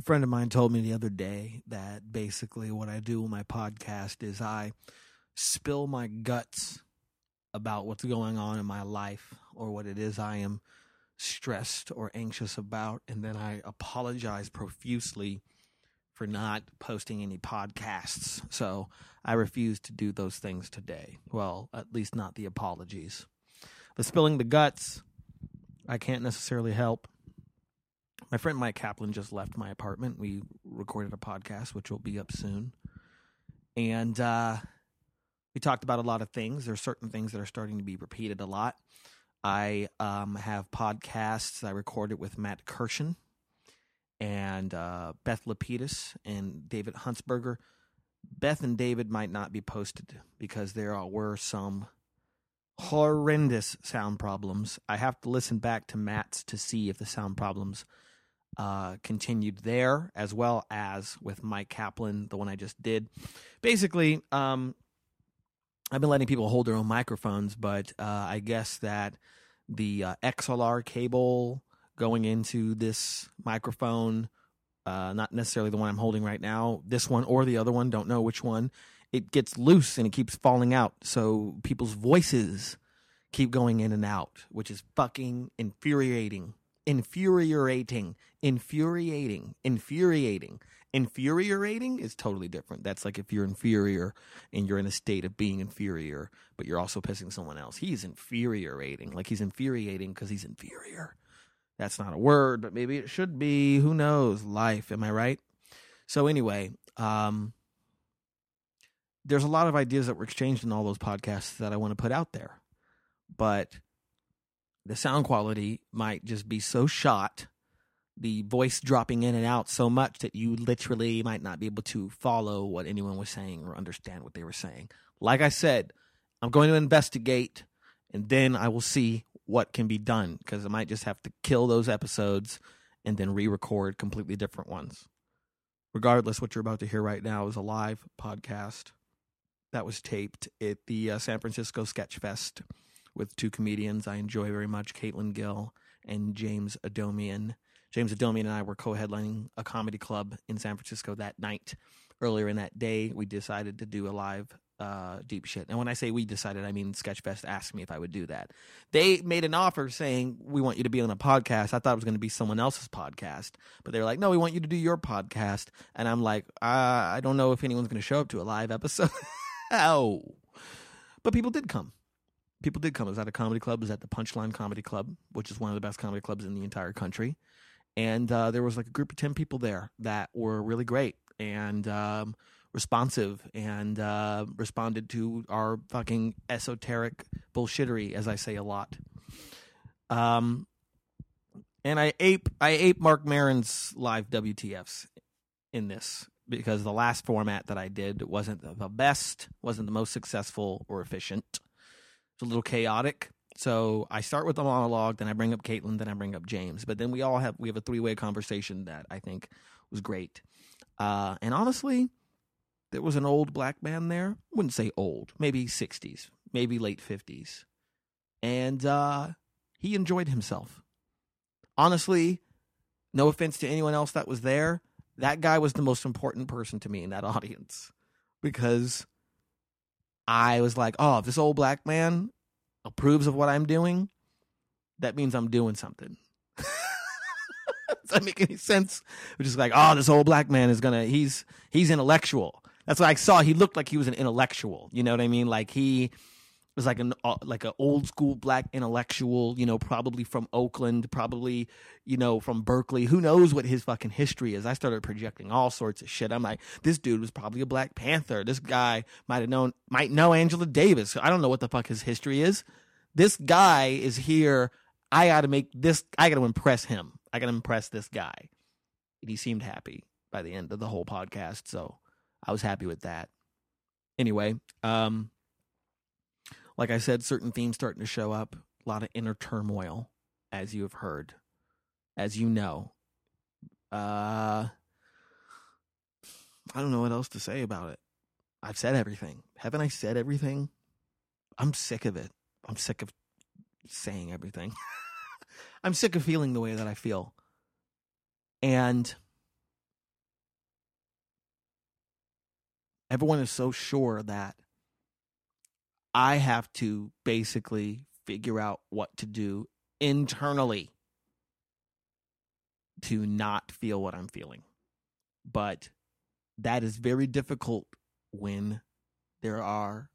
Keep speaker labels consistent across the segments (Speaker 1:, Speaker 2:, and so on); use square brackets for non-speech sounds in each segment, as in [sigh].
Speaker 1: A friend of mine told me the other day that basically what I do with my podcast is I spill my guts about what's going on in my life or what it is I am stressed or anxious about, and then I apologize profusely for not posting any podcasts. So I refuse to do those things today. Well, at least not the apologies. The spilling the guts, I can't necessarily help. My friend Mike Kaplan just left my apartment. We recorded a podcast, which will be up soon. And uh, we talked about a lot of things. There are certain things that are starting to be repeated a lot. I um, have podcasts I recorded with Matt Kirshen and uh, Beth Lapidus and David Huntsberger. Beth and David might not be posted because there were some horrendous sound problems. I have to listen back to Matt's to see if the sound problems uh, continued there, as well as with Mike Kaplan, the one I just did. Basically, um, I've been letting people hold their own microphones, but uh, I guess that the uh, XLR cable going into this microphone, uh, not necessarily the one I'm holding right now, this one or the other one, don't know which one, it gets loose and it keeps falling out. So people's voices keep going in and out, which is fucking infuriating. Infuriating. Infuriating. Infuriating. Infuriating is totally different. That's like if you're inferior and you're in a state of being inferior, but you're also pissing someone else. He's infuriating. Like he's infuriating because he's inferior. That's not a word, but maybe it should be. Who knows? Life. Am I right? So, anyway, um, there's a lot of ideas that were exchanged in all those podcasts that I want to put out there. But the sound quality might just be so shot the voice dropping in and out so much that you literally might not be able to follow what anyone was saying or understand what they were saying. Like I said, I'm going to investigate and then I will see what can be done because I might just have to kill those episodes and then re record completely different ones. Regardless, what you're about to hear right now is a live podcast that was taped at the uh, San Francisco Sketch Fest with two comedians I enjoy very much, Caitlin Gill and James Adomian. James Adomian and I were co-headlining a comedy club in San Francisco that night. Earlier in that day, we decided to do a live uh, deep shit. And when I say we decided, I mean Sketchfest asked me if I would do that. They made an offer saying, We want you to be on a podcast. I thought it was going to be someone else's podcast. But they were like, No, we want you to do your podcast. And I'm like, I don't know if anyone's going to show up to a live episode. [laughs] Ow. But people did come. People did come. It was at a comedy club. It was at the Punchline Comedy Club, which is one of the best comedy clubs in the entire country and uh, there was like a group of 10 people there that were really great and um, responsive and uh, responded to our fucking esoteric bullshittery as i say a lot um, and i ape i ape Marc maron's live wtfs in this because the last format that i did wasn't the best wasn't the most successful or efficient it's a little chaotic so I start with the monologue, then I bring up Caitlin, then I bring up James. But then we all have we have a three way conversation that I think was great. Uh, and honestly, there was an old black man there. Wouldn't say old, maybe sixties, maybe late fifties, and uh, he enjoyed himself. Honestly, no offense to anyone else that was there, that guy was the most important person to me in that [laughs] audience because I was like, oh, if this old black man approves of what I'm doing, that means I'm doing something. [laughs] Does that make any sense? Which is like, oh, this old black man is gonna he's he's intellectual. That's what I saw. He looked like he was an intellectual. You know what I mean? Like he was like an uh, like an old school black intellectual. You know, probably from Oakland, probably you know from Berkeley. Who knows what his fucking history is? I started projecting all sorts of shit. I'm like, this dude was probably a Black Panther. This guy might have known might know Angela Davis. I don't know what the fuck his history is. This guy is here. I got to make this. I got to impress him. I got to impress this guy. And he seemed happy by the end of the whole podcast, so I was happy with that. Anyway, um, like I said, certain themes starting to show up, a lot of inner turmoil, as you have heard, as you know. Uh, I don't know what else to say about it. I've said everything. Haven't I said everything? I'm sick of it. I'm sick of saying everything. [laughs] I'm sick of feeling the way that I feel. And
Speaker 2: everyone is so sure that I have to basically figure out what to do internally to not feel what I'm feeling. But that is very difficult when there are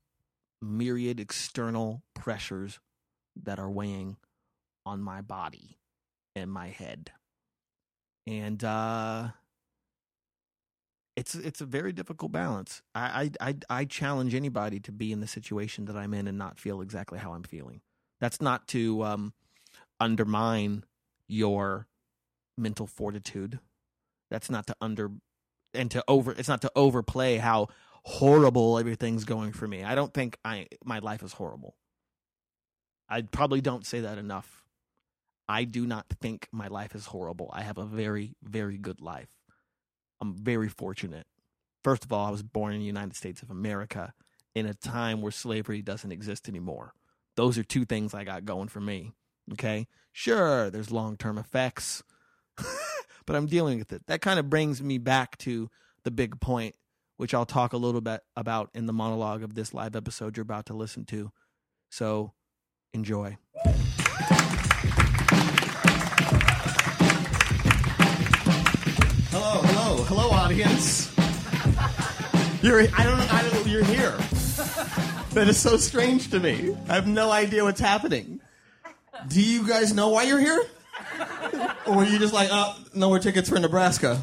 Speaker 2: myriad external pressures that are weighing on my body and my head. And uh it's it's a very difficult balance. I, I I challenge anybody to be in the situation that I'm in and not feel exactly how I'm feeling. That's not to um undermine your mental fortitude. That's not to under and to over it's not to overplay how horrible everything's going for me. I don't think I my life is horrible. I probably don't say that enough. I do not think my life is horrible. I have a very very good life. I'm very fortunate. First of all, I was born in the United States of America in a time where slavery doesn't exist anymore. Those are two things I got going for me. Okay? Sure, there's long-term effects [laughs] but I'm dealing with it. That kind of brings me back to the big point, which I'll talk a little bit about in the monologue of this live episode you're about to listen to. So enjoy.
Speaker 1: Audience. You're, I don't, I don't know, you're here. That is so strange to me. I have no idea what's happening. Do you guys know why you're here? or are you just like, uh, no more tickets for Nebraska?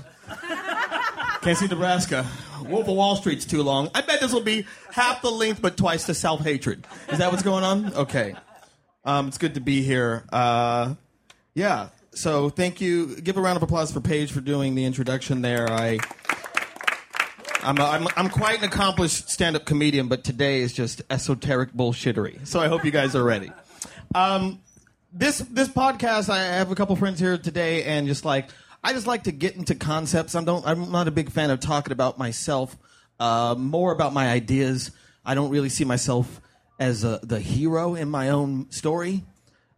Speaker 1: Can't see Nebraska. Wolf of Wall Street's too long. I bet this will be half the length, but twice the self hatred. Is that what's going on? Okay. Um, it's good to be here. Uh, yeah. So thank you. Give a round of applause for Paige for doing the introduction there. I. I'm, a, I'm, I'm quite an accomplished stand-up comedian, but today is just esoteric bullshittery. So I hope you guys are ready. Um, this this podcast, I have a couple friends here today, and just like I just like to get into concepts. I'm don't. I'm not a big fan of talking about myself. Uh, more about my ideas. I don't really see myself as a, the hero in my own story.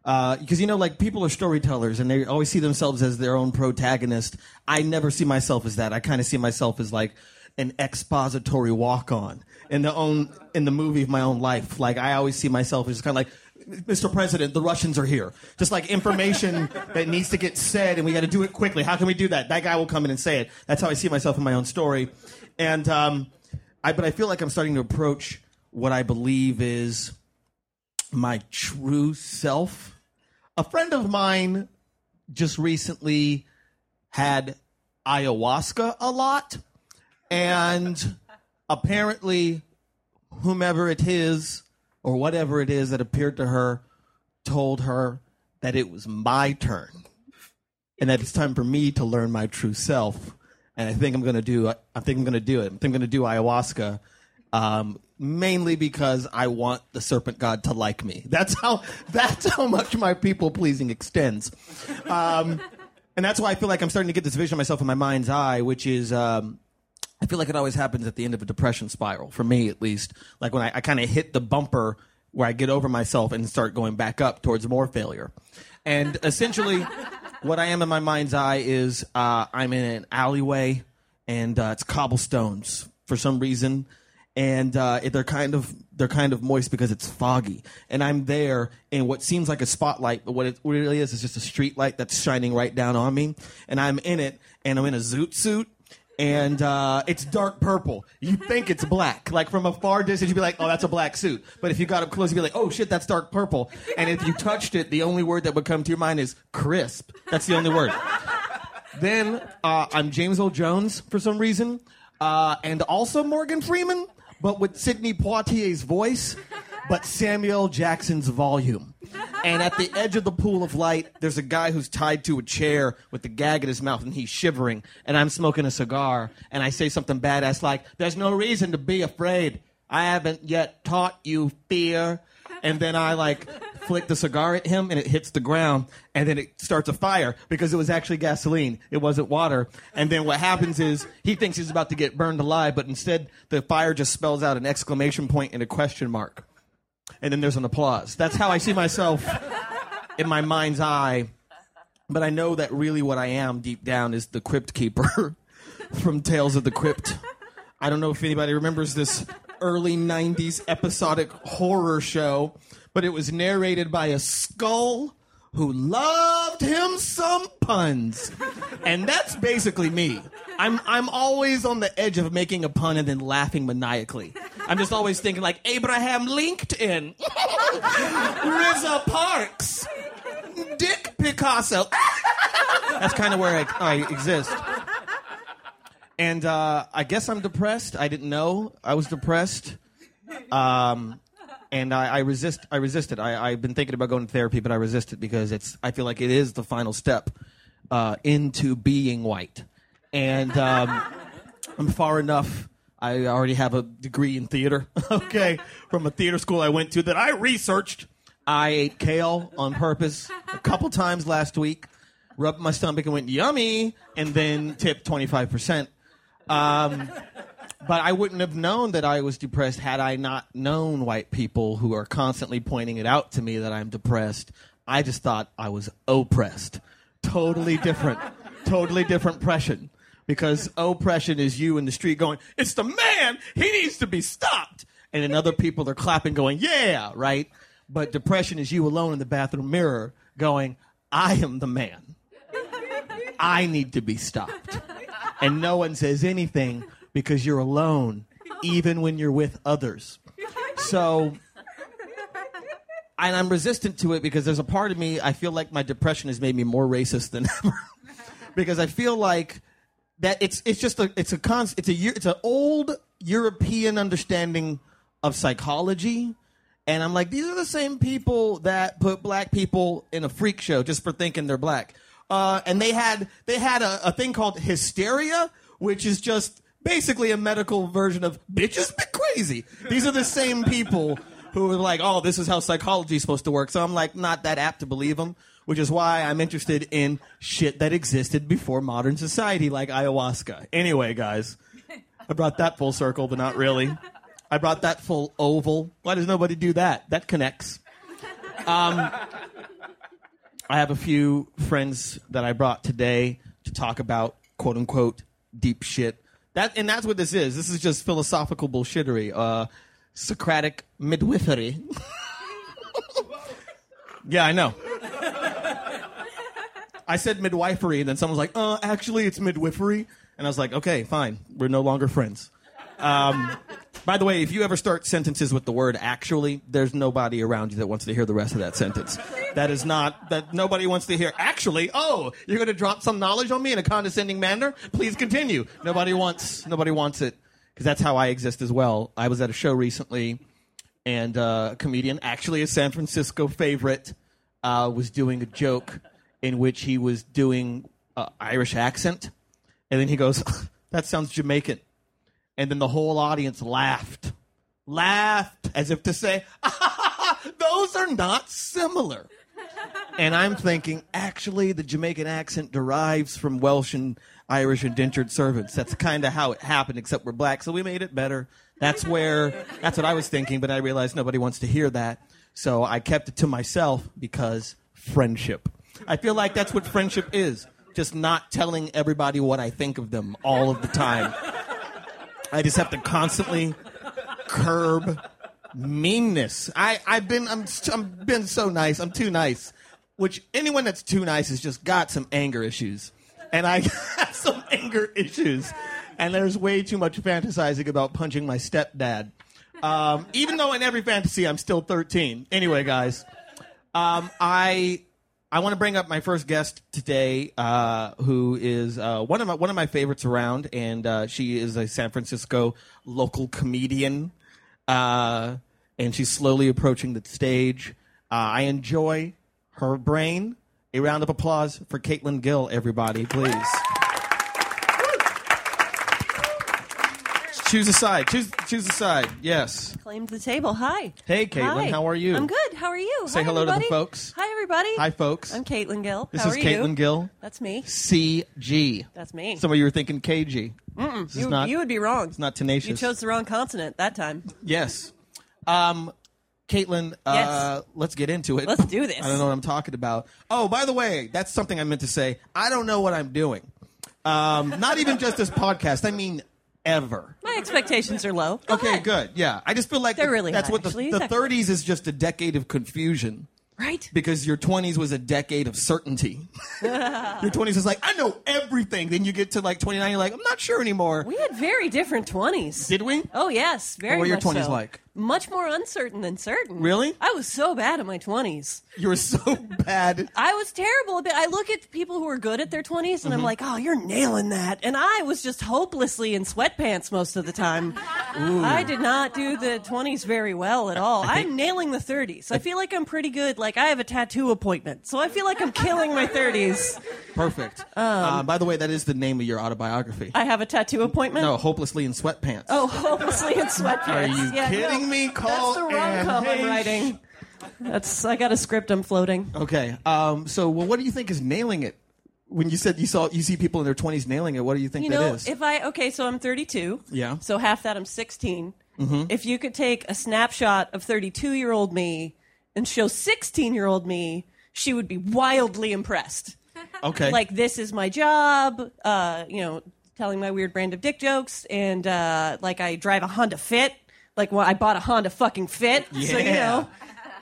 Speaker 1: Because uh, you know, like people are storytellers and they always see themselves as their own protagonist. I never see myself as that. I kind of see myself as like an expository walk on in the own in the movie of my own life. Like I always see myself as kind of like Mr. President, the Russians are here. Just like information [laughs] that needs to get said, and we got to do it quickly. How can we do that? That guy will come in and say it. That's how I see myself in my own story. And um, I, but I feel like I'm starting to approach what I believe is my true self. A friend of mine just recently had ayahuasca a lot, and apparently, whomever it is or whatever it is that appeared to her told her that it was my turn and that it's time for me to learn my true self. And I think I'm to do. I think I'm to do it. I think I'm to do ayahuasca, um, mainly because I want the serpent god to like me. That's how. That's how much my people pleasing extends. Um, and that's why I feel like I'm starting to get this vision of myself in my mind's eye, which is um, I feel like it always happens at the end of a depression spiral, for me at least. Like when I, I kind of hit the bumper where I get over myself and start going back up towards more failure. And essentially, what I am in my mind's eye is uh, I'm in an alleyway and uh, it's cobblestones for some reason. And uh, they're kind of they're kind of moist because it's foggy, and I'm there in what seems like a spotlight, but what it really is is just a street light that's shining right down on me, and I'm in it, and I'm in a zoot suit, and uh, it's dark purple. You think it's black. Like from a far distance, you'd be like, oh, that's a black suit. But if you got up close, you'd be like, oh, shit, that's dark purple. And if you touched it, the only word that would come to your mind is crisp. That's the only word. then uh, I'm James Earl Jones for some reason, uh, and also Morgan Freeman, but with Sidney Poitier's voice, but Samuel Jackson's volume. And at the edge of the pool of light, there's a guy who's tied to a chair with the gag in his mouth and he's shivering. And I'm smoking a cigar. And I say something badass like, There's no reason to be afraid. I haven't yet taught you fear. And then I like flick the cigar at him and it hits the ground and then it starts a fire because it was actually gasoline. It wasn't water. And then what happens is he thinks he's about to get burned alive, but instead the fire just spells out an exclamation point and a question mark and then there's an applause. That's how I see myself in my mind's eye. But I know that really what I am deep down is the crypt keeper [laughs] from Tales of the Crypt. I don't know if anybody remembers this early 90s episodic horror show, but it was narrated by a skull who loved him some puns. And that's basically me. I'm I'm always on the edge of making a pun and then laughing maniacally. I'm just always thinking like Abraham LinkedIn, [laughs] Riza Parks, Dick Picasso. [laughs] That's kind of where I, I exist. And uh, I guess I'm depressed. I didn't know I was depressed. Um, and I, I resist. I resist it. I, I've been thinking about going to therapy, but I resist it because it's. I feel like it is the final step uh, into being white, and um, [laughs] I'm far enough. I already have a degree in theater. [laughs] okay, from a theater school I went to that I researched. I ate kale on purpose a couple times last week. Rubbed my stomach and went yummy, and then tipped twenty five percent. But I wouldn't have known that I was depressed had I not known white people who are constantly pointing it out to me that I'm depressed. I just thought I was oppressed. Totally different. [laughs] totally different pression. Because oppression is you in the street going, it's the man! He needs to be stopped! And then other people are clapping, going, yeah, right? But depression is you alone in the bathroom mirror going, I am the man. I need to be stopped. And no one says anything because you're alone, even when you're with others. So, and I'm resistant to it because there's a part of me, I feel like my depression has made me more racist than [laughs] ever. because I feel like that it's it's just a it's a con it's a it's an old European understanding of psychology, and I'm like these are the same people that put black people in a freak show just for thinking they're black. Uh, and they had they had a, a thing called hysteria, which is just basically a medical version of bitches be crazy. These are the same people who are like, oh, this is how psychology is supposed to work. So I'm like not that apt to believe them, which is why I'm interested in shit that existed before modern society, like ayahuasca. Anyway, guys, I brought that full circle, but not really. I brought that full oval. Why does nobody do that? That connects. Um, I have a few friends that I brought today to talk about quote unquote deep shit. That and that's what this is. This is just philosophical bullshittery. Uh, Socratic midwifery. [laughs] yeah, I know. I said midwifery, and then someone's like, "Uh, actually, it's midwifery," and I was like, "Okay, fine. We're no longer friends." Um, by the way, if you ever start sentences with the word "actually," there's nobody around you that wants to hear the rest of that sentence. That is not that nobody wants to hear. Actually, oh, you're going to drop some knowledge on me in a condescending manner. Please continue. Nobody wants. Nobody wants it because that's how I exist as well. I was at a show recently, and uh, a comedian, actually a San Francisco favorite, uh, was doing a joke in which he was doing uh, Irish accent, and then he goes, [laughs] "That sounds Jamaican." And then the whole audience laughed. Laughed as if to say, ah, those are not similar. And I'm thinking, actually, the Jamaican accent derives from Welsh and Irish indentured servants. That's kind of how it happened, except we're black, so we made it better. That's where, that's what I was thinking, but I realized nobody wants to hear that. So I kept it to myself because friendship. I feel like that's what friendship is. Just not telling everybody what I think of them all of the time. I just have to constantly curb meanness. I, I've been I'm, I'm been so nice. I'm too nice. Which anyone that's too nice has just got some anger issues, and I [laughs] have some anger issues, and there's way too much fantasizing about punching my stepdad. Um, even though in every fantasy I'm still 13. Anyway, guys, um, I I want to bring up my first guest today, uh, who is uh, one of my one of my favorites around, and uh, she is a San Francisco local comedian, uh, and she's slowly approaching the stage. Uh, I enjoy her brain. A round of applause for Caitlin Gill, everybody, please. Choose a side. Choose choose a side. Yes.
Speaker 3: Claimed the table. Hi.
Speaker 1: Hey, Caitlin.
Speaker 3: Hi.
Speaker 1: How are you?
Speaker 3: I'm good. How are you?
Speaker 1: Say
Speaker 3: Hi,
Speaker 1: hello to the folks.
Speaker 3: Hi, everybody.
Speaker 1: Hi, folks.
Speaker 3: I'm Caitlin Gill.
Speaker 1: This
Speaker 3: How
Speaker 1: is
Speaker 3: are
Speaker 1: Caitlin
Speaker 3: you?
Speaker 1: Gill.
Speaker 3: That's me.
Speaker 1: CG.
Speaker 3: That's me.
Speaker 1: Some of you were thinking KG. This is
Speaker 3: you,
Speaker 1: not.
Speaker 3: you would be wrong.
Speaker 1: It's not tenacious.
Speaker 3: You chose the wrong consonant that time.
Speaker 1: Yes. Um, Caitlin, uh,
Speaker 3: Yes.
Speaker 1: let's get into it.
Speaker 3: Let's do this.
Speaker 1: I don't know what I'm talking about. Oh, by the way, that's something I meant to say. I don't know what I'm doing. Um, not even just this [laughs] podcast. I mean, ever.
Speaker 3: My expectations are low. Go
Speaker 1: Okay,
Speaker 3: ahead.
Speaker 1: good. Yeah, I just feel like
Speaker 3: They're
Speaker 1: the-
Speaker 3: really
Speaker 1: that's
Speaker 3: high,
Speaker 1: what the,
Speaker 3: actually.
Speaker 1: the
Speaker 3: Exactly.
Speaker 1: 30s is just a decade of confusion
Speaker 3: Right?
Speaker 1: because your 20s was a decade of certainty. [laughs] your 20s is like, I know everything. Then you get to like 29, you're like, I'm not sure anymore.
Speaker 3: We had very different 20s.
Speaker 1: Did we?
Speaker 3: Oh, yes. Very
Speaker 1: What were your
Speaker 3: much
Speaker 1: 20s
Speaker 3: so.
Speaker 1: like?
Speaker 3: Much more uncertain than certain.
Speaker 1: Really?
Speaker 3: I was so bad in my 20s.
Speaker 1: You were so [laughs] bad.
Speaker 3: I was terrible. I look at people who are good at their 20s and I'm
Speaker 1: Mm-hmm.
Speaker 3: like, oh, you're nailing that. And I was just hopelessly in sweatpants most of the time. I did not do the 20s very well at all. I'm nailing the 30s. I feel like I'm pretty good. Like, I have a tattoo appointment. So I feel like I'm killing my 30s.
Speaker 1: Perfect. uh, by the way, that is the name of your autobiography.
Speaker 3: Um, I have a tattoo appointment.
Speaker 1: no, hopelessly in sweatpants.
Speaker 3: Oh, hopelessly in sweatpants.
Speaker 1: Are you
Speaker 3: Yeah,
Speaker 1: kidding
Speaker 3: no.
Speaker 1: Me? Call
Speaker 3: That's the rom com I'm writing. That's I got a script I'm floating.
Speaker 1: Okay. Um, so, well, what do you think is nailing it? When you said you saw you see people in their 20s nailing it, what do you think
Speaker 3: You
Speaker 1: that
Speaker 3: know,
Speaker 1: is?
Speaker 3: if I okay, so I'm 32.
Speaker 1: Yeah. Mm-hmm.
Speaker 3: So half that I'm 16. If you could take a snapshot of 32 year old me and show 16 year old me, she would be wildly impressed. [laughs]
Speaker 1: okay.
Speaker 3: Like this is my job. Uh, you know, telling my weird brand of dick jokes, and uh, like I drive a Honda Fit. Like well, I bought a Honda fucking Fit. So you know,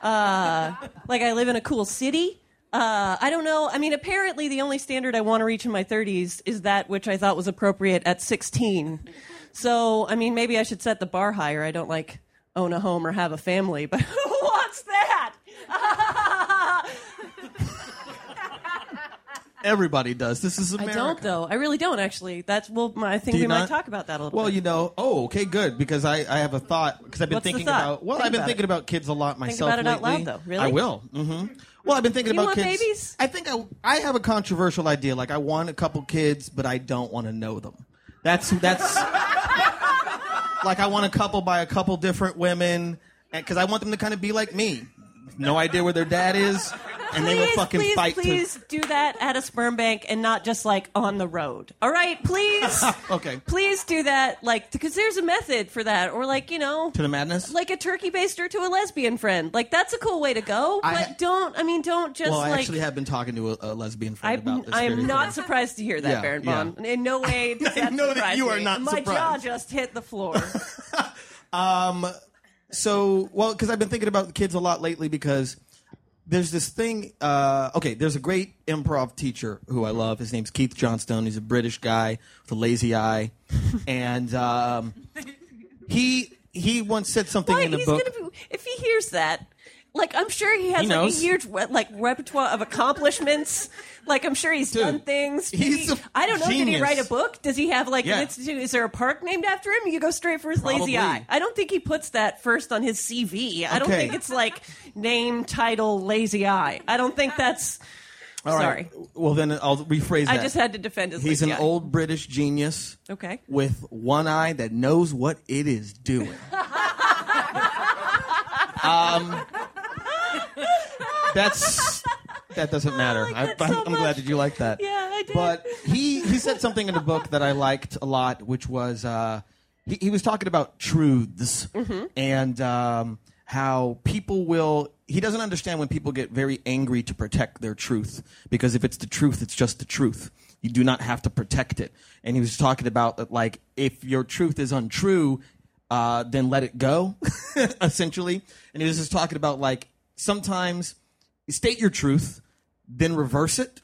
Speaker 3: uh, like I live in a cool city. Uh, I don't know. I mean, apparently the only standard I want to reach in my 30s is that which I thought was appropriate at 16. So, I mean, maybe I should set the bar higher. I don't like own a home or have a family, but [laughs] who wants that? [laughs]
Speaker 1: Everybody does. This is America.
Speaker 3: I don't though. I really don't actually. That's well. I think we might
Speaker 1: not?
Speaker 3: talk about that a little.
Speaker 1: Well,
Speaker 3: bit.
Speaker 1: you know, oh, okay, good, because I, I have a thought because I've been
Speaker 3: What's the
Speaker 1: thinking
Speaker 3: thought?
Speaker 1: about. Well,
Speaker 3: Think
Speaker 1: I've been
Speaker 3: about
Speaker 1: thinking
Speaker 3: it.
Speaker 1: about kids a lot myself
Speaker 3: about it out
Speaker 1: lately.
Speaker 3: loud, though. Really?
Speaker 1: I will. hmm Well, I've been thinking
Speaker 3: You
Speaker 1: about
Speaker 3: want
Speaker 1: kids.
Speaker 3: babies?
Speaker 1: I think I, I have a controversial idea. Like, I want a couple kids, but I don't want to know them. That's that's [laughs] like I want a couple by a couple different women because I want them to kind of be like me. No idea where their dad is, and they will
Speaker 3: please,
Speaker 1: fucking
Speaker 3: please,
Speaker 1: fight
Speaker 3: please do that at a sperm bank and not just like on the road. All right, please. [laughs]
Speaker 1: Okay,
Speaker 3: please do that, like because there's a method for that, or like you know,
Speaker 1: to the madness.
Speaker 3: like a turkey baster to a lesbian friend. Like that's a cool way to go.
Speaker 1: I
Speaker 3: But
Speaker 1: ha-
Speaker 3: don't. I mean, don't just
Speaker 1: well, I
Speaker 3: like.
Speaker 1: actually have been talking to a, a lesbian friend
Speaker 3: I'm,
Speaker 1: about this.
Speaker 3: I'm not
Speaker 1: thing.
Speaker 3: surprised to hear that,
Speaker 1: Yeah,
Speaker 3: Baron
Speaker 1: yeah.
Speaker 3: Vaughn. In no way [laughs] does that
Speaker 1: know that you are
Speaker 3: me.
Speaker 1: not
Speaker 3: My jaw just hit the floor. [laughs] um.
Speaker 1: So, well, because I've been thinking about the kids a lot lately because there's this thing. Uh, okay, there's a great improv teacher who I love. His name's Keith Johnstone. He's a British guy with a lazy eye, [laughs] and um, he he once said something
Speaker 3: Why
Speaker 1: in the
Speaker 3: he's
Speaker 1: book.
Speaker 3: gonna be, if he hears that, like I'm sure he has
Speaker 1: He
Speaker 3: like a huge like repertoire of accomplishments. Like I'm sure he's
Speaker 1: Dude,
Speaker 3: done things.
Speaker 1: he's
Speaker 3: Maybe-
Speaker 1: a
Speaker 3: I don't know. Did he write a book? Does he have like
Speaker 1: Yeah.
Speaker 3: an institute? Is there a park named after him? You go straight for his lazy eye. I don't think he puts that first on his CV. I don't think it's like name, title, lazy eye. I don't think that's.
Speaker 1: All right.
Speaker 3: Sorry,
Speaker 1: Well, then I'll rephrase that.
Speaker 3: I just had to defend his.
Speaker 1: He's an
Speaker 3: eye.
Speaker 1: old British genius
Speaker 3: Okay.
Speaker 1: with one eye that knows what it is doing. [laughs] um, that's that doesn't [laughs] matter.
Speaker 3: like
Speaker 1: I,
Speaker 3: that
Speaker 1: I'm,
Speaker 3: so
Speaker 1: I'm glad that you like that.
Speaker 3: Yeah, I did.
Speaker 1: But he he said something in the book that I liked a lot, which was uh, he, he was talking about truths
Speaker 3: Mm-hmm.
Speaker 1: and um, how people will. He doesn't understand when people get very angry to protect their truth because if it's the truth, it's just the truth. You do not have to protect it. And he was talking about that, like if your truth is untrue, uh, then let it go, [laughs] essentially. And he was just talking about like sometimes state your truth, then reverse it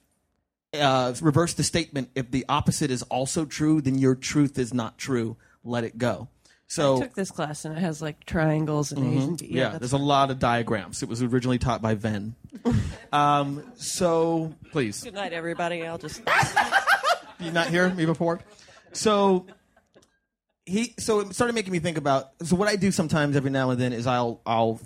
Speaker 1: uh, reverse the statement. If the opposite is also true, then your truth is not true. Let it go. So
Speaker 3: I took this class and it has like triangles and A's and B.
Speaker 1: Mm-hmm. yeah,
Speaker 3: that's
Speaker 1: there's a lot of diagrams. It was originally taught by Venn. [laughs] um, so please,
Speaker 3: Good night, everybody. I'll just. [laughs] [laughs]
Speaker 1: you not hear me before? So he so it started making me think about so what I do sometimes every now and then is I'll I'll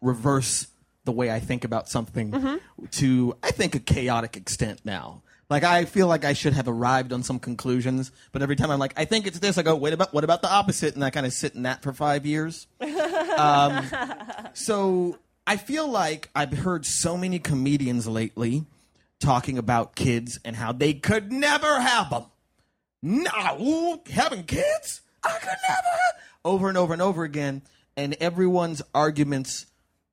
Speaker 1: reverse the way I think about something to I think a chaotic extent now. Like I feel like I should have arrived on some conclusions, but every time I'm like, I think it's this, I go, wait about what about the opposite? And I kind of sit in that for five years. [laughs] um, so I feel like I've heard so many comedians lately talking about kids and how they could never have them. No, having kids? I could never. Over and over and over again. And everyone's arguments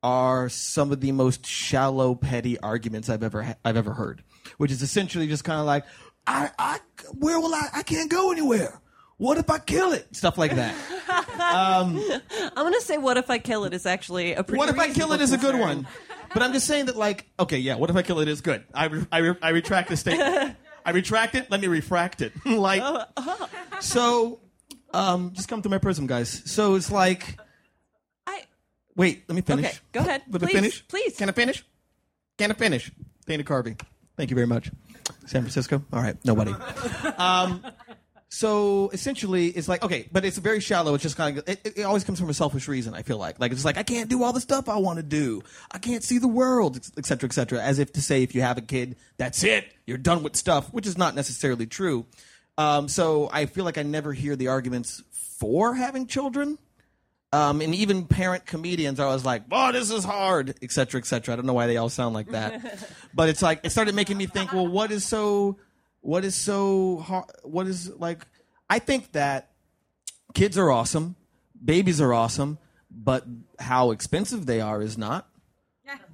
Speaker 1: are some of the most shallow, petty arguments I've ever ha- I've ever heard. Which is essentially just kind of like, I, I, where will I? I can't go anywhere. What if I kill it? Stuff like that. [laughs]
Speaker 3: I'm gonna say, what if I kill it is actually a pretty.
Speaker 1: what if I kill it is a good one. But I'm just saying that, like, okay, yeah. What if I kill it is good. I re- I, re- I retract the statement. [laughs] I retract it. Let me refract it. [laughs] like, so, um, just come to my prism, guys. So it's like, wait, let me finish.
Speaker 3: Okay, go ahead.
Speaker 1: Let me
Speaker 3: Please,
Speaker 1: finish.
Speaker 3: please.
Speaker 1: Can I finish? Can I finish? Dana Carvey. Thank you very much. San Francisco. All right, nobody. um, so essentially, it's like okay, but it's very shallow. It's just kind of it, it- it always comes from a selfish reason. I feel like like it's like I can't do all the stuff I want to do. I can't see the world, et cetera, et cetera. As if to say, if you have a kid, that's it. You're done with stuff, which is not necessarily true. Um, so I feel like I never hear the arguments for having children. Um, and even parent comedians are always like, "Oh, this is hard," et cetera, et cetera. I don't know why they all sound like that, [laughs] but it's like it started making me think. Well, what is so, what is so hard? What is like? I think that kids are awesome, babies are awesome, but how expensive they are is not.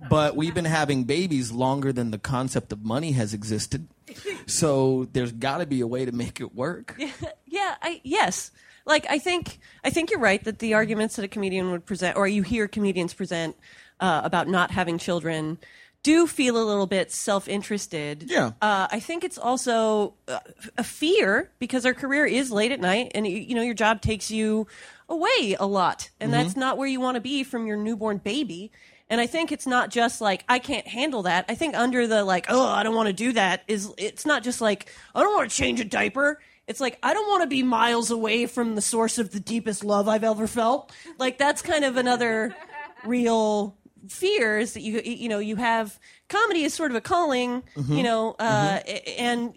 Speaker 1: But we've been having babies longer than the concept of money has existed, [laughs] so there's got to be a way to make it work. [laughs]
Speaker 3: yeah, I yes. Like I think I think you're right that the arguments that a comedian would present, or you hear comedians present uh, about not having children, do feel a little bit self-interested.
Speaker 1: Yeah.
Speaker 3: Uh, I think it's also uh, a fear because our career is late at night, and you, you know your job takes you away a lot, and that's not where you want to be from your newborn baby. And I think it's not just like I can't handle that. I think under the like, oh, I don't want to do that is it's not just like I don't want to change a diaper. It's like I don't want to be miles away from the source of the deepest love I've ever felt. Like that's kind of another real fear is that you you know you have comedy is sort of a calling, you know, uh, and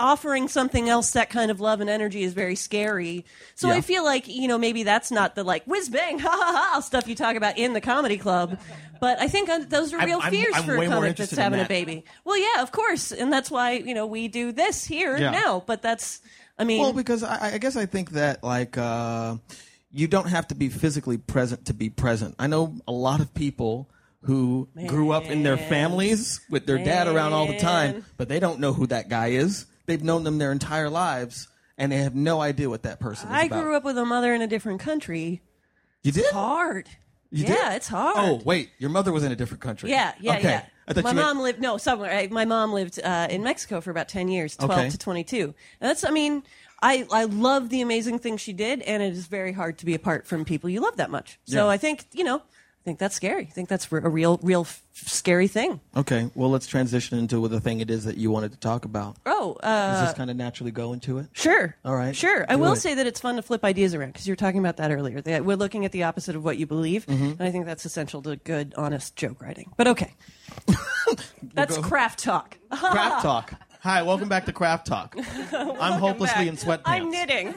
Speaker 3: offering something else that kind of love and energy is very scary. So
Speaker 1: Yeah.
Speaker 3: I feel like you know maybe that's not the like whiz bang [laughs] ha ha ha stuff you talk about in the comedy club, but I think uh, those are
Speaker 1: I'm-
Speaker 3: real
Speaker 1: I'm-
Speaker 3: fears
Speaker 1: I'm
Speaker 3: for a comic that's having a baby. Well, yeah, of course, and that's why you know we do this here
Speaker 1: Yeah.
Speaker 3: now. But that's I mean,
Speaker 1: Well, because I, I guess I think that like uh, you don't have to be physically present to be present. I know a lot of people who grew up in their families with their dad around all the time, but they don't know who that guy is. They've known them their entire lives, and they have no idea what that person is
Speaker 3: I
Speaker 1: about.
Speaker 3: grew up with a mother in a different country.
Speaker 1: You did?
Speaker 3: Hard.
Speaker 1: You
Speaker 3: yeah,
Speaker 1: did?
Speaker 3: it's hard.
Speaker 1: Oh, wait, your mother was in a different country.
Speaker 3: Yeah, yeah,
Speaker 1: okay.
Speaker 3: yeah.
Speaker 1: I thought
Speaker 3: my mom lived no somewhere. I, my mom lived uh, in Mexico for about ten years, twelve
Speaker 1: Okay.
Speaker 3: to twenty-two. And that's, I mean, I I love the amazing things she did, and it is very hard to be apart from people you love that much. So
Speaker 1: Yeah.
Speaker 3: I think you know, I think that's scary. I think that's a real, real f- scary thing.
Speaker 1: Okay, well, let's transition into the thing it is that you wanted to talk about.
Speaker 3: Oh,
Speaker 1: Does
Speaker 3: uh,
Speaker 1: this kind of naturally go into it?
Speaker 3: Sure.
Speaker 1: All right.
Speaker 3: Sure. I will
Speaker 1: it.
Speaker 3: say that it's fun to flip ideas around because you were talking about that earlier. That we're looking at the opposite of what you believe,
Speaker 1: Mm-hmm.
Speaker 3: and I think that's essential to good, honest joke writing. But okay, [laughs] that's craft talk. [laughs]
Speaker 1: Craft Talk. Hi, welcome back to Craft Talk. [laughs] I'm hopelessly in sweatpants.
Speaker 3: I'm knitting.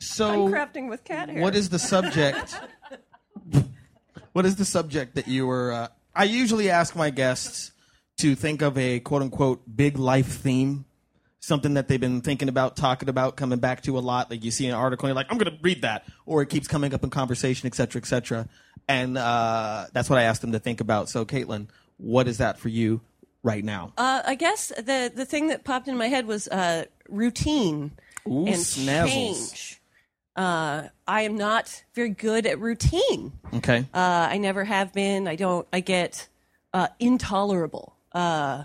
Speaker 1: So,
Speaker 3: I'm crafting with cat hair.
Speaker 1: what is the subject? [laughs] what is the subject that you were? Uh, I usually ask my guests to think of a quote unquote big life theme, something that they've been thinking about, talking about, coming back to a lot. Like you see an article, and you're like, I'm going to read that, or it keeps coming up in conversation, et cetera, et cetera. And uh, that's what I asked them to think about. So, Caitlin, what is that for you right now?
Speaker 3: Uh, I guess the the thing that popped in my head was uh, routine
Speaker 1: Ooh,
Speaker 3: and
Speaker 1: snazzles.
Speaker 3: change. Uh, I am not very good at routine.
Speaker 1: Okay.
Speaker 3: Uh, I never have been. I don't. I get uh, intolerable. Uh,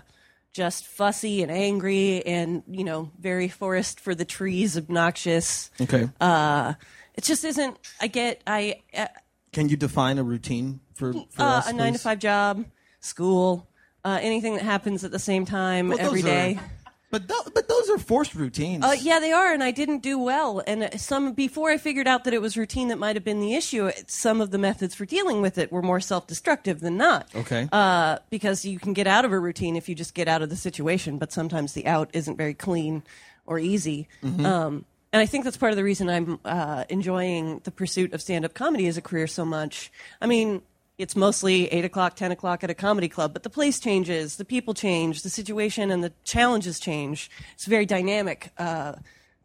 Speaker 3: just fussy and angry, and you know, very forest for the trees, obnoxious.
Speaker 1: okay.
Speaker 3: Uh, it just isn't. I get. I uh,
Speaker 1: Can you define a routine for, for
Speaker 3: uh,
Speaker 1: us,
Speaker 3: a nine to five job, school, uh, anything that happens at the same time
Speaker 1: Well,
Speaker 3: every
Speaker 1: those are-
Speaker 3: day.
Speaker 1: But tho- but those are forced routines.
Speaker 3: Uh, yeah, they are, and I didn't do well. And some before I figured out that it was routine that might have been the issue. Some of the methods for dealing with it were more self-destructive than not.
Speaker 1: Okay.
Speaker 3: Uh, because you can get out of a routine if you just get out of the situation, but sometimes the out isn't very clean or easy.
Speaker 1: Mm-hmm.
Speaker 3: Um, and I think that's part of the reason I'm uh, enjoying the pursuit of stand-up comedy as a career so much. I mean, it's mostly eight o'clock, ten o'clock at a comedy club, but the place changes, the people change, the situation and the challenges change. It's a very dynamic uh,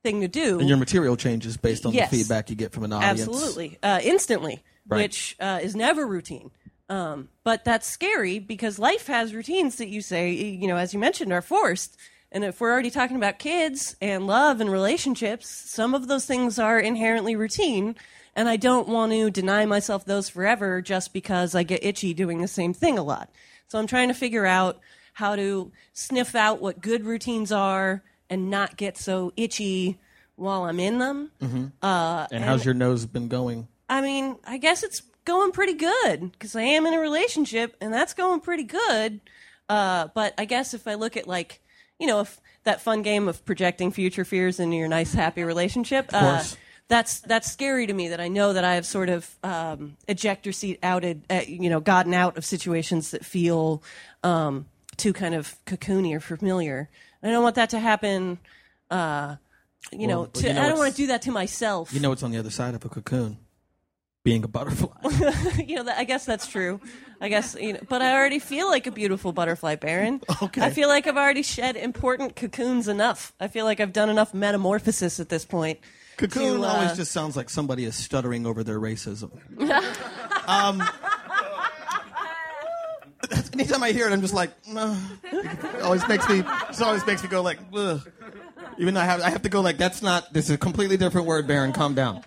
Speaker 3: thing to do.
Speaker 1: and your material changes based on
Speaker 3: Yes.
Speaker 1: the feedback you get from an audience.
Speaker 3: Absolutely, uh, instantly,
Speaker 1: Right.
Speaker 3: which uh, is never routine. Um, but that's scary because life has routines that you say, you know, as you mentioned, are forced. And if we're already talking about kids and love and relationships, some of those things are inherently routine. And I don't want to deny myself those forever just because I get itchy doing the same thing a lot. So I'm trying to figure out how to sniff out what good routines are and not get so itchy while I'm in them. Uh,
Speaker 1: And how's your nose been going?
Speaker 3: I mean, I guess it's going pretty good because I am in a relationship and that's going pretty good. Uh, but I guess if I look at like, you know, if that fun game of projecting future fears into your nice, happy relationship, uh,
Speaker 1: course.
Speaker 3: That's that's scary to me. That I know that I have sort of um, ejector seat outed, uh, you know, gotten out of situations that feel um, too kind of cocoony or familiar. I don't want that to happen. Uh, you know, to,
Speaker 1: you know
Speaker 3: I don't want to do that to myself.
Speaker 1: You know what's on the other side of a cocoon? Being a butterfly. [laughs]
Speaker 3: you know, that, I guess that's true. I guess, you know, but I already feel like a beautiful butterfly, Baron.
Speaker 1: Okay.
Speaker 3: I feel like I've already shed important cocoons enough. I feel like I've done enough metamorphosis at this point.
Speaker 1: Cocoon
Speaker 3: to, uh,
Speaker 1: always just sounds like somebody is stuttering over their racism. [laughs] um, [laughs] anytime I hear it, I'm just like. It always makes me. It always makes me go like, Ugh. even though I have, I have to go like, that's not. This is a completely different word, Baron. Calm down.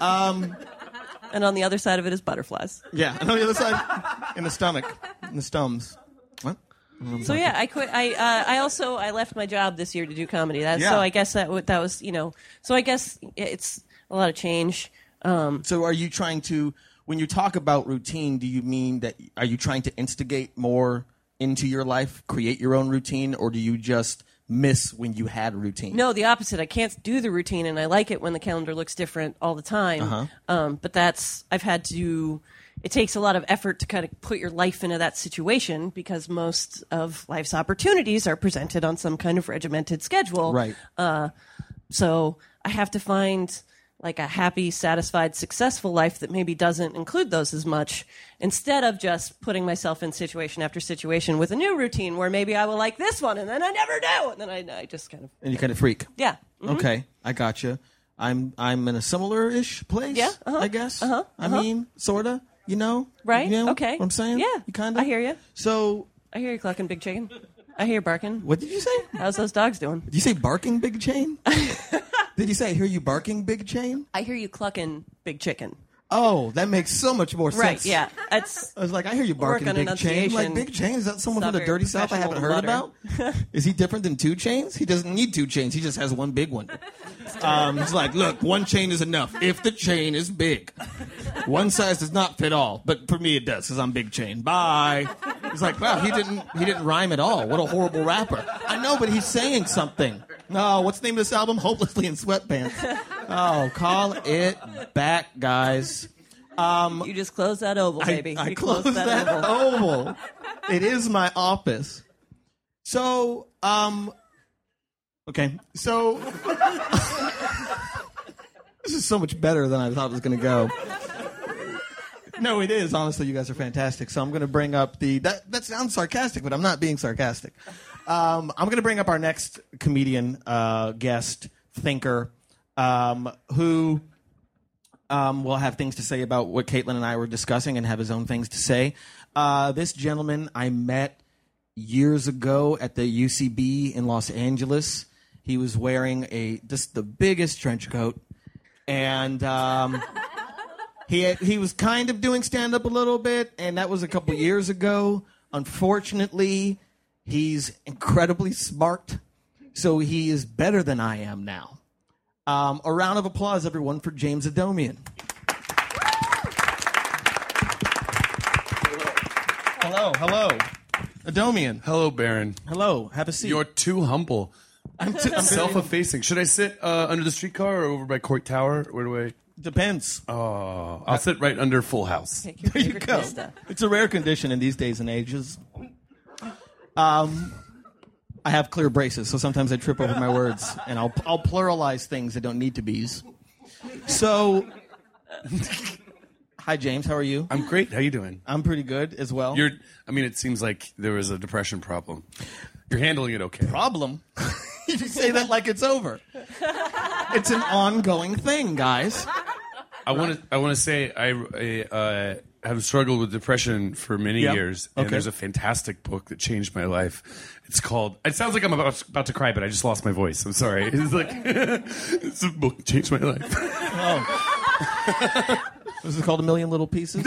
Speaker 3: And on the other side of it is butterflies.
Speaker 1: Yeah, and on the other side, in the stomach, in the stums. What?
Speaker 3: So yeah, I quit. I uh, I also I left my job this year to do comedy. That,
Speaker 1: Yeah.
Speaker 3: So I guess that w- that was you know. So I guess it's a lot of change. Um,
Speaker 1: So are you trying to when you talk about routine, do you mean that are you trying to instigate more into your life, create your own routine, or do you just miss when you had a routine?
Speaker 3: No, the opposite. I can't do the routine, and I like it when the calendar looks different all the time.
Speaker 1: Uh-huh.
Speaker 3: Um, but that's I've had to. It takes a lot of effort to kind of put your life into that situation because most of life's opportunities are presented on some kind of regimented schedule.
Speaker 1: Right.
Speaker 3: So I have to find like a happy, satisfied, successful life that maybe doesn't include those as much instead of just putting myself in situation after situation with a new routine where maybe I will like this one and then I never do. And then I, I just kind of,
Speaker 1: and you kind of freak.
Speaker 3: yeah. Mhm.
Speaker 1: Okay, I got you. I'm I'm in a similar ish place.
Speaker 3: Yeah, uh-huh,
Speaker 1: I guess.
Speaker 3: uh-huh,
Speaker 1: I
Speaker 3: uh-huh.
Speaker 1: mean, sorta. You know.
Speaker 3: Right?
Speaker 1: You know
Speaker 3: Okay.
Speaker 1: What I'm saying.
Speaker 3: Yeah.
Speaker 1: You kind of.
Speaker 3: I hear you.
Speaker 1: So,
Speaker 3: I hear you clucking, big chicken. I hear you barking.
Speaker 1: what did you say?
Speaker 3: How's those dogs doing?
Speaker 1: Did you say barking, big chain? [laughs] did you say I hear you barking, big chain?
Speaker 3: I hear you clucking, big chicken.
Speaker 1: Oh, that makes so much more sense. Right?
Speaker 3: Yeah. That's
Speaker 1: I was like, I hear you barking, Big Chain. Like. Big Chain, is that someone from the dirty south I haven't heard about? [laughs] is he different than two chains? He doesn't need two chains. He just has one big one. Um, he's like, look, one chain is enough if the chain is big. One size does not fit all, but for me it does because I'm big chain. Bye. He's like, wow, he didn't he didn't rhyme at all. What a horrible rapper. I know, but he's saying something. No, what's the name of this album? Hopelessly in Sweatpants. Oh, call it back, guys.
Speaker 3: you just close that oval, baby.
Speaker 1: I, I
Speaker 3: close
Speaker 1: that,
Speaker 3: oval.
Speaker 1: oval. it is my office. So, um, okay. So, [laughs] this is so much better than I thought it was going to go. No, it is. Honestly, you guys are fantastic. So I'm going to bring up the that that sounds sarcastic, but I'm not being sarcastic. Um, I'm going to bring up our next comedian, uh, guest, thinker, um, who um, will have things to say about what Caitlin and I were discussing and have his own things to say. Uh, this gentleman I met years ago at the UCB in Los Angeles. He was wearing a just the biggest trench coat, and um, [laughs] he had, he was kind of doing stand up a little bit, and that was a couple years ago. Unfortunately, he's incredibly smart, so he is better than I am now. Um, a round of applause, everyone, for James Adomian. Hello, hello. Adomian.
Speaker 4: Hello, Baron.
Speaker 1: Hello, have a seat.
Speaker 4: You're too humble.
Speaker 1: I'm, t- I'm
Speaker 4: Self-effacing. Should I sit uh, under the streetcar or over by Coit Tower? Where do I?
Speaker 1: Depends.
Speaker 4: Oh, I'll sit right under Full House.
Speaker 3: Take your
Speaker 1: There you
Speaker 3: favorite
Speaker 1: go.
Speaker 3: vista.
Speaker 1: It's a rare condition in these days and ages. Um, I have clear braces, so sometimes I trip over my words, and I'll I'll pluralize things that don't need to be's. So, [laughs] hi James, how are you?
Speaker 4: I'm great. How you doing?
Speaker 1: I'm pretty good as well.
Speaker 4: You're. I mean, it seems like there was a depression problem. You're handling it okay.
Speaker 1: problem. [laughs] you say that like it's over. It's an ongoing thing, guys.
Speaker 4: I want to. I want to say I. I, uh, have struggled with depression for many
Speaker 1: Yeah.
Speaker 4: years, and
Speaker 1: Okay.
Speaker 4: there's a fantastic book that changed my life. It's called. It sounds like I'm about, about to cry, but I just lost my voice. I'm sorry. [laughs] It's like [laughs] it's a book that changed my life. [laughs] Oh.
Speaker 1: This is called A Million Little Pieces.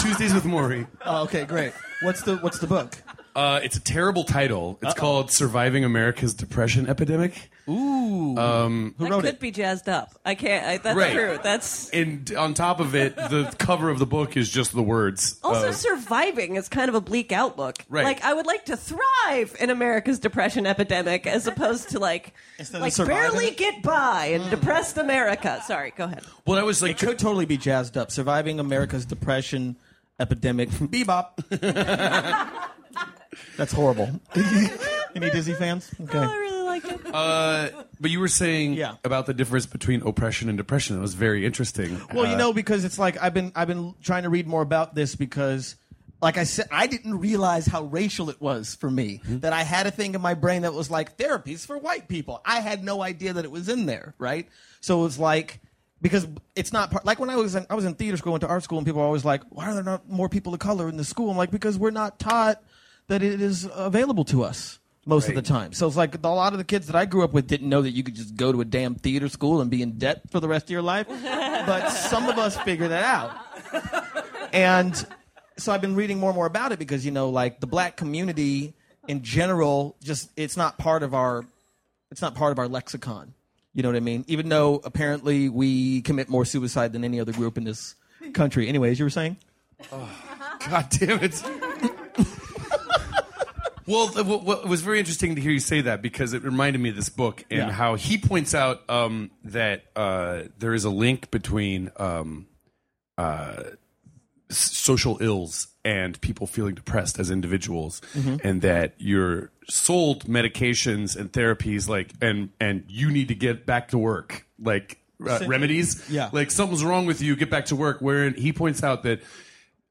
Speaker 4: Tuesdays with Morrie.
Speaker 1: oh, okay, great. What's the What's the book?
Speaker 4: Uh, it's a terrible title. It's called "Surviving America's Depression Epidemic."
Speaker 1: Ooh. Um, Who
Speaker 3: That
Speaker 1: wrote
Speaker 3: could
Speaker 1: it?
Speaker 3: be jazzed up. I can't. I, that's
Speaker 4: Right.
Speaker 3: true. That's
Speaker 4: And on top of it, the cover of the book is just the words.
Speaker 3: also
Speaker 4: uh,
Speaker 3: surviving is kind of a bleak outlook.
Speaker 4: Right.
Speaker 3: Like I would like to thrive in America's depression epidemic, as opposed to like
Speaker 1: Instead
Speaker 3: like barely get by in depressed America. Sorry, go ahead.
Speaker 4: well, I was like,
Speaker 1: It could totally be jazzed up. Surviving America's depression epidemic. from Bebop. [laughs] [laughs] That's horrible. [laughs] Any Disney fans? Okay.
Speaker 3: Oh, I really like it.
Speaker 4: uh, but you were saying
Speaker 1: Yeah.
Speaker 4: about the difference between oppression and depression. It was very interesting.
Speaker 1: Well, you
Speaker 4: Uh,
Speaker 1: know, because it's like I've been I've been trying to read more about this because, like I said, I didn't realize how racial it was for me that I had a thing in my brain that was like therapies for white people. I had no idea that it was in there, right? So it was like because it's not part, like when I was in, I was in theater school, went to art school, and people were always like, "Why are there not more people of color in the school?" I'm like, because we're not taught that it is available to us most of the time. So it's like a lot of the kids that I grew up with didn't know that you could just go to a damn theater school and be in debt for the rest of your life. [laughs] but some of us figured that out. And so I've been reading more and more about it because, you know, like the black community in general, just it's not part of our it's not part of our lexicon. You know what I mean? Even though apparently we commit more suicide than any other group in this country. Anyways, you were saying?
Speaker 4: God damn it. [laughs] well, th- what, what was very interesting to hear you say that because it reminded me of this book and
Speaker 1: Yeah.
Speaker 4: how he points out um, that uh, there is a link between um, uh, s- social ills and people feeling depressed as individuals,
Speaker 1: Mm-hmm.
Speaker 4: and that you're sold medications and therapies like and and you need to get back to work like uh, remedies
Speaker 1: yeah.
Speaker 4: like something's wrong with you get back to work wherein he points out that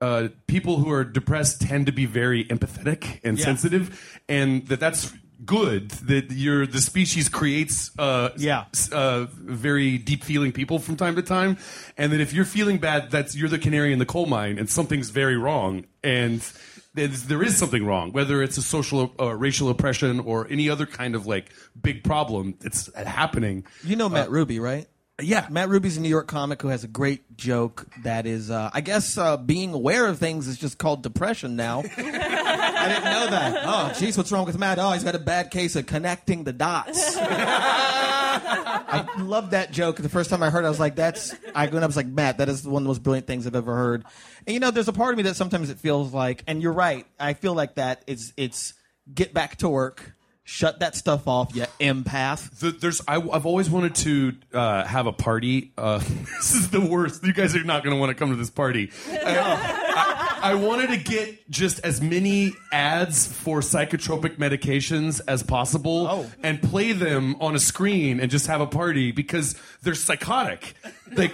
Speaker 4: uh, people who are depressed tend to be very empathetic and
Speaker 1: Yeah.
Speaker 4: sensitive, and that that's good. That your the species creates uh,
Speaker 1: Yeah.
Speaker 4: s- uh, very deep feeling people from time to time, and that if you're feeling bad, that's you're the canary in the coal mine, and something's very wrong, and. there's- something wrong, whether it's a social, uh, racial oppression, or any other kind of like big problem that's happening.
Speaker 1: You know Matt Ruby, right?
Speaker 4: Yeah,
Speaker 1: Matt Ruby's a New York comic who has a great joke that is, uh, I guess, uh, being aware of things is just called depression now. [laughs] I didn't know that. Oh, jeez, what's wrong with Matt? Oh, he's got a bad case of connecting the dots. [laughs] I love that joke. The first time I heard it, I was like, that's, I went up, I was like, Matt, that is one of the most brilliant things I've ever heard. And you know, there's a part of me that sometimes it feels like, and you're right, I feel like that it's, it's get back to work, shut that stuff off, you empath.
Speaker 4: The, there's I, I've always wanted to uh, have a party. Uh, [laughs] this is the worst. You guys are not going to want to come to this party. I, I- I wanted to get just as many ads for psychotropic medications as possible
Speaker 1: Oh.
Speaker 4: and play them on a screen and just have a party because they're psychotic. Like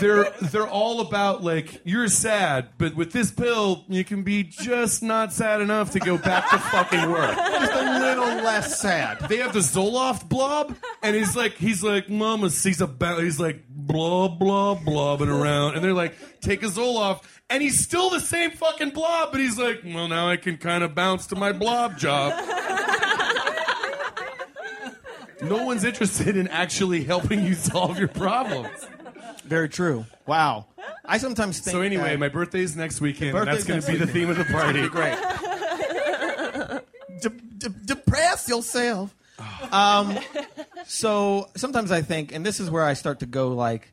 Speaker 4: they're they're all about like you're sad, but with this pill you can be just not sad enough to go back to fucking work
Speaker 1: Just a little less sad.
Speaker 4: they have the Zoloft blob, and he's like, he's like, Mama sees a ba-, he's like, blah blah blobbing around, and they're like, take a Zoloft, and he's still the same fucking blob, but he's like, well, now I can kind of bounce to my blob job. no one's interested in actually helping you solve your problems.
Speaker 1: Very true. Wow. I sometimes think.
Speaker 4: So anyway,
Speaker 1: that-
Speaker 4: my birthday's next weekend. and that's going to be the theme of the party.
Speaker 1: great. De- de- depress yourself. Um, so sometimes I think, and this is where I start to go like,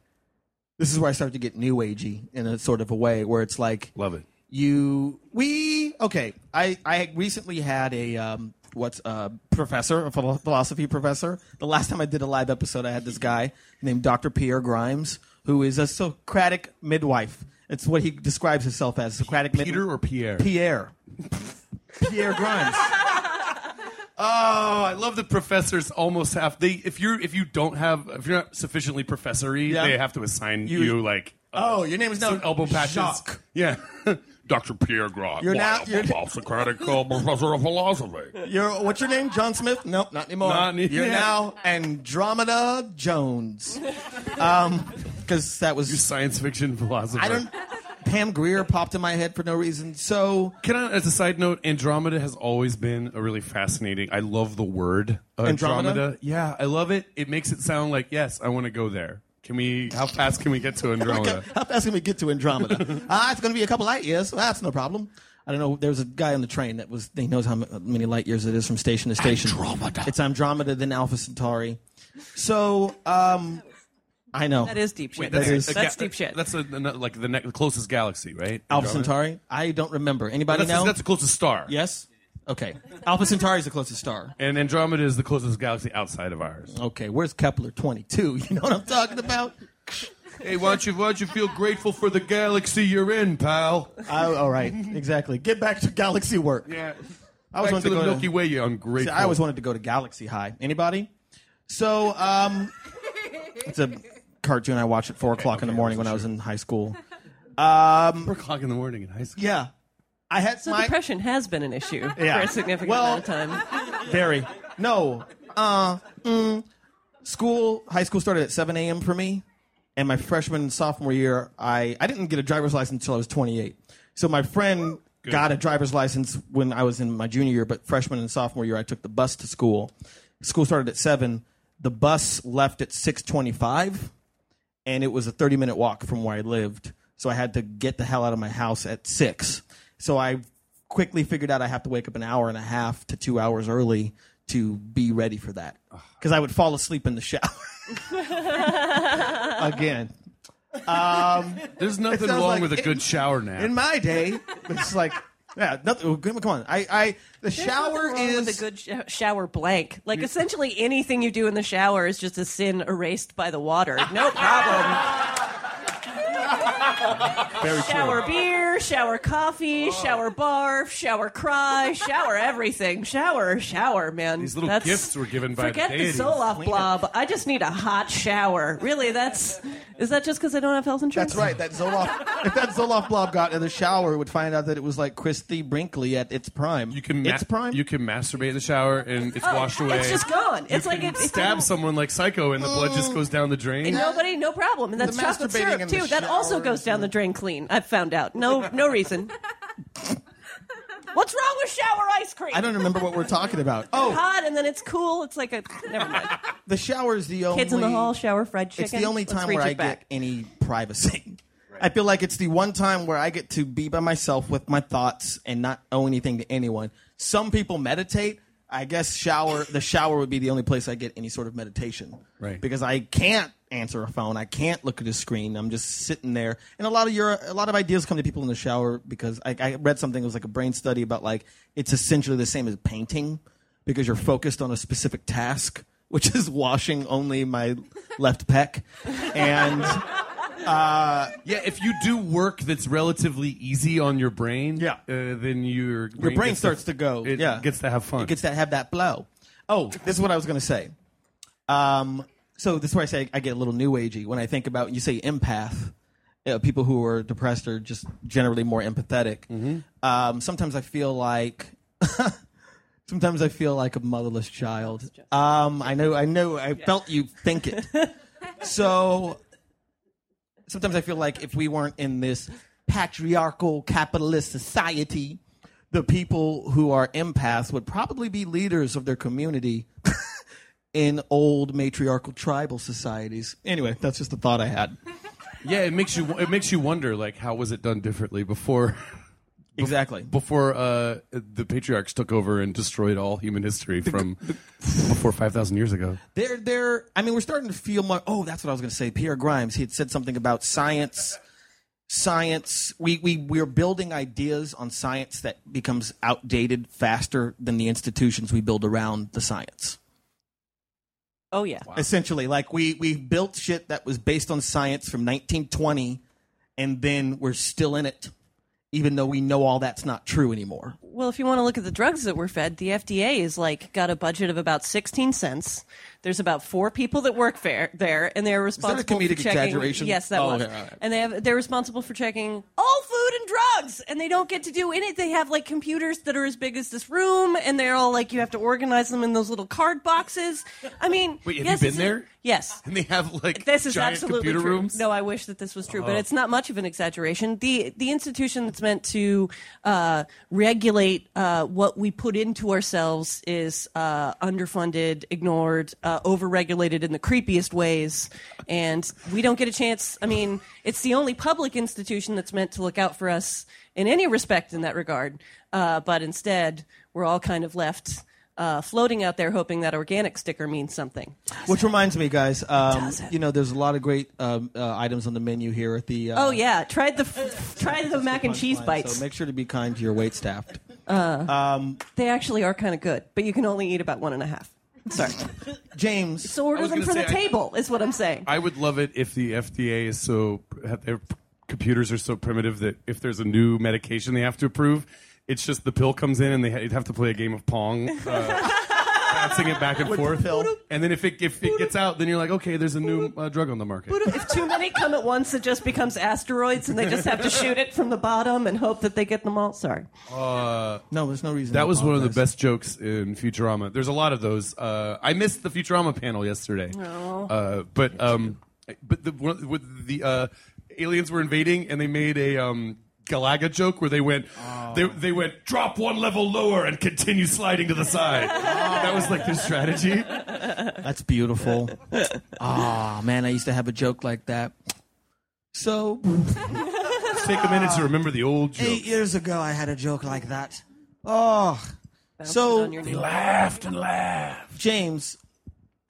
Speaker 1: this is where I start to get new agey in a sort of a way where it's like
Speaker 4: Love it.
Speaker 1: you we okay. I I recently had a um what's a professor, a philosophy professor. The last time I did a live episode, I had this guy named Dr. Pierre Grimes, who is a Socratic midwife. It's what he describes himself as Socratic midwife.
Speaker 4: Peter or Pierre?
Speaker 1: Pierre. Pierre Grimes. [laughs]
Speaker 4: Oh, I love the professors almost have they if you're if you don't have if you're not sufficiently professory,
Speaker 1: Yeah.
Speaker 4: they have to assign
Speaker 1: You-
Speaker 4: you, like
Speaker 1: Oh, your name is now
Speaker 4: some elbow patches.
Speaker 1: Jacques.
Speaker 4: Yeah. [laughs] Dr. Pierre Grot.
Speaker 1: You're now- you're- [laughs]
Speaker 4: Socratic uh, professor of philosophy.
Speaker 1: You're what's your name? John Smith? Nope, not anymore.
Speaker 4: Not any-
Speaker 1: You're [laughs] now Andromeda Jones. Um, because that was
Speaker 4: Science fiction philosopher.
Speaker 1: I don't. Pam Grier popped in my head for no reason. So
Speaker 4: Can I, as a side note, Andromeda has always been a really fascinating. I love the word Andromeda.
Speaker 1: Andromeda?
Speaker 4: Yeah, I love it. It makes it sound like yes, I want to go there. Can we? How fast can we get to [laughs] Andromeda?
Speaker 1: how fast can we get to Andromeda? [laughs] Ah, it's going to be a couple light years. Well, that's no problem. I don't know. There was a guy on the train that was. He knows how many light years it is from station to station.
Speaker 4: Andromeda.
Speaker 1: It's Andromeda, then Alpha Centauri. So, um, I know
Speaker 3: That is deep shit.
Speaker 1: that is-
Speaker 4: a
Speaker 3: that's
Speaker 4: ga-
Speaker 3: deep shit.
Speaker 4: That's a, like the, ne- the closest galaxy, right?
Speaker 1: Alpha Centauri. I don't remember. Anybody
Speaker 4: That's,
Speaker 1: know?
Speaker 4: that's the closest star.
Speaker 1: yes. Okay. Alpha Centauri is the closest star.
Speaker 4: And Andromeda is the closest galaxy outside of ours.
Speaker 1: Okay. Where's Kepler twenty two? [laughs] You know what I'm talking about?
Speaker 4: Hey, why don't you why don't you feel grateful for the galaxy you're in, pal?
Speaker 1: I, all right. Exactly. Get back to galaxy work.
Speaker 4: Yeah.
Speaker 1: I was
Speaker 4: Back
Speaker 1: wanted
Speaker 4: to
Speaker 1: to
Speaker 4: the
Speaker 1: go to-
Speaker 4: Milky Way, you
Speaker 1: See,
Speaker 4: ungrateful.
Speaker 1: I always wanted to go to Galaxy High. Anybody? So, um, it's a cartoon I watched at four o'clock in the morning when I was in high school. [laughs] Um,
Speaker 4: four o'clock in the morning in high school.
Speaker 1: yeah, I had
Speaker 3: so
Speaker 1: my
Speaker 3: depression has been an issue
Speaker 1: Yeah. [laughs]
Speaker 3: for a significant
Speaker 1: Well-
Speaker 3: amount of time. [laughs]
Speaker 1: very no. Uh, mm, school, high school started at seven a.m. for me, and my freshman and sophomore year, I I didn't get a driver's license until I was twenty-eight. So my friend got a driver's license when I was in my junior year, but freshman and sophomore year, I took the bus to school. School started at seven. The bus left at six twenty-five, and it was a thirty-minute walk from where I lived. So I had to get the hell out of my house at six. So I quickly figured out I have to wake up an hour and a half to two hours early to be ready for that because I would fall asleep in the shower [laughs] again. Um,
Speaker 4: There's nothing wrong
Speaker 1: like
Speaker 4: with a
Speaker 1: it-
Speaker 4: good shower nap.
Speaker 1: in my day, it's like yeah, nothing. Come on, I, I the
Speaker 3: There's
Speaker 1: shower is
Speaker 3: with a good sh- shower blank. Like essentially anything you do in the shower is just a sin erased by the water. No problem. [laughs] [laughs]
Speaker 1: very
Speaker 3: shower beer, shower coffee, oh. shower barf, shower cry, [laughs] shower everything. Shower, shower, man.
Speaker 4: These little
Speaker 3: That's-
Speaker 4: gifts were given by the
Speaker 3: Forget the
Speaker 4: deities.
Speaker 3: Zoloft blob. I just need a hot shower. Really, that's is that just because I don't have health insurance?
Speaker 1: That's right. That Zoloft. [laughs] if that Zoloft blob got in the shower, would find out that it was like Christie Brinkley at its prime.
Speaker 4: You can ma-
Speaker 1: its prime.
Speaker 4: You can masturbate in the shower and it's
Speaker 3: Oh,
Speaker 4: washed away.
Speaker 3: It's just gone. It's
Speaker 4: You
Speaker 3: like
Speaker 4: can
Speaker 3: it, it's
Speaker 4: stab someone like Psycho and the blood just goes down the drain.
Speaker 3: And nobody, no problem. And that's
Speaker 1: The
Speaker 3: chocolate
Speaker 1: masturbating
Speaker 3: syrup too. That also goes
Speaker 1: is
Speaker 3: down the drain clean. I've found out. No, no reason. [laughs] What's wrong with shower ice cream?
Speaker 1: I don't remember what we're talking about. Oh,
Speaker 3: Hot and then it's cool. It's like a never mind.
Speaker 1: the shower is the only.
Speaker 3: Kids in the hall, shower fried chicken.
Speaker 1: It's the only
Speaker 3: Let's
Speaker 1: time
Speaker 3: reach
Speaker 1: where
Speaker 3: it
Speaker 1: I
Speaker 3: back.
Speaker 1: get any privacy. I feel like it's the one time where I get to be by myself with my thoughts and not owe anything to anyone. Some people meditate. I guess shower the shower would be the only place I get any sort of meditation.
Speaker 4: Right.
Speaker 1: Because I can't answer a phone. I can't look at a screen. I'm just sitting there. And a lot of your a lot of ideas come to people in the shower because I, I read something it was like a brain study about like it's essentially the same as painting because you're focused on a specific task, which is washing only my left pec. And uh,
Speaker 4: Yeah, if you do work that's relatively easy on your brain,
Speaker 1: Yeah.
Speaker 4: uh, then your brain
Speaker 1: your brain starts to go.
Speaker 4: It
Speaker 1: yeah,
Speaker 4: gets to have fun.
Speaker 1: It gets to have that flow. Oh, this is what I was going to say. Um, so this is where I say I get a little new agey when I think about you say empath. Uh, people who are depressed are just generally more empathetic. Um, sometimes I feel like. [laughs] sometimes I feel like a motherless child. Um, I know, I know, I felt you think it. [laughs] so sometimes I feel like if we weren't in this patriarchal capitalist society, the people who are empaths would probably be leaders of their community [laughs] in old matriarchal tribal societies. Anyway, that's just a thought I had. [laughs]
Speaker 4: yeah, it makes you it makes you wonder like how was it done differently before [laughs]
Speaker 1: Exactly.
Speaker 4: before uh, the patriarchs took over and destroyed all human history from before five thousand years ago.
Speaker 1: They're they're I mean we're starting to feel more oh that's what I was going to say Pierre Grimes he had said something about science science we we we're building ideas on science that becomes outdated faster than the institutions we build around the science
Speaker 3: Oh yeah.
Speaker 1: essentially like we we built shit that was based on science from 1920 and then we're still in it even though we know all that's not true anymore
Speaker 3: Well, if you want to look at the drugs that we're fed, the FDA is like got a budget of about 16 cents. There's about four people that work there, there and they're responsible
Speaker 2: comedic
Speaker 3: for checking.
Speaker 2: exaggeration?
Speaker 3: Yes, that
Speaker 2: Oh,
Speaker 3: was.
Speaker 2: okay, all right.
Speaker 3: And they have they're responsible for checking all food and drugs, and they don't get to do any. They have like computers that are as big as this room, and they're all like you have to organize them in those little card boxes. I mean, [laughs]
Speaker 4: Wait, have
Speaker 3: yes,
Speaker 4: you been
Speaker 3: a-
Speaker 4: there?
Speaker 3: Yes.
Speaker 4: And they have like
Speaker 3: This is absolutely
Speaker 4: computer
Speaker 3: true.
Speaker 4: rooms.
Speaker 3: No, I wish that this was true,
Speaker 2: Oh.
Speaker 3: but it's not much of an exaggeration. the The institution that's meant to uh, regulate uh, what we put into ourselves is uh, underfunded, ignored, uh, overregulated in the creepiest ways, and we don't get a chance. I mean, it's the only public institution that's meant to look out for us in any respect in that regard, uh, but instead, we're all kind of left. Uh, floating out there, hoping that organic sticker means something.
Speaker 2: Which reminds me, guys. Um, you know, there's a lot of great um, uh, items on the menu here at the. Uh,
Speaker 3: Oh yeah, try the tried the mac and cheese
Speaker 2: Punchline,
Speaker 3: bites.
Speaker 2: So make sure to be kind to your wait staff.
Speaker 3: They actually are kind of good, but you can only eat about one and a half. Sorry.
Speaker 2: James,
Speaker 3: So order them
Speaker 4: gonna
Speaker 3: the
Speaker 4: I-
Speaker 3: table, is what I'm saying.
Speaker 4: I would love it if the FDA is so have their computers are so primitive that if there's a new medication they have to approve, it's just the pill comes in and they ha- you'd have to play a game of pong, uh, [laughs] bouncing it back and forth.
Speaker 2: pill.
Speaker 4: And then if it if it gets out, then you're like, okay, there's a new uh, drug on the market.
Speaker 3: if too many come at once, it just becomes asteroids, and they just have to shoot it from the bottom and hope that they get them all. Sorry.
Speaker 2: no, there's no reason.
Speaker 4: That was one of the best jokes in Futurama. There's a lot of those. Uh, I missed the Futurama panel yesterday, uh, but um, but the one- with the uh, aliens were invading and they made a um, Galaga joke where they went they they went drop one level lower and continue sliding to the side. that was like their strategy.
Speaker 2: That's beautiful. Ah, man, I used to have a joke like that. So
Speaker 4: Let's take a minute to remember the old
Speaker 2: joke.
Speaker 4: eight
Speaker 2: years ago, I had a joke like that. Oh, so
Speaker 3: they.
Speaker 4: Laughed and laughed.
Speaker 2: James,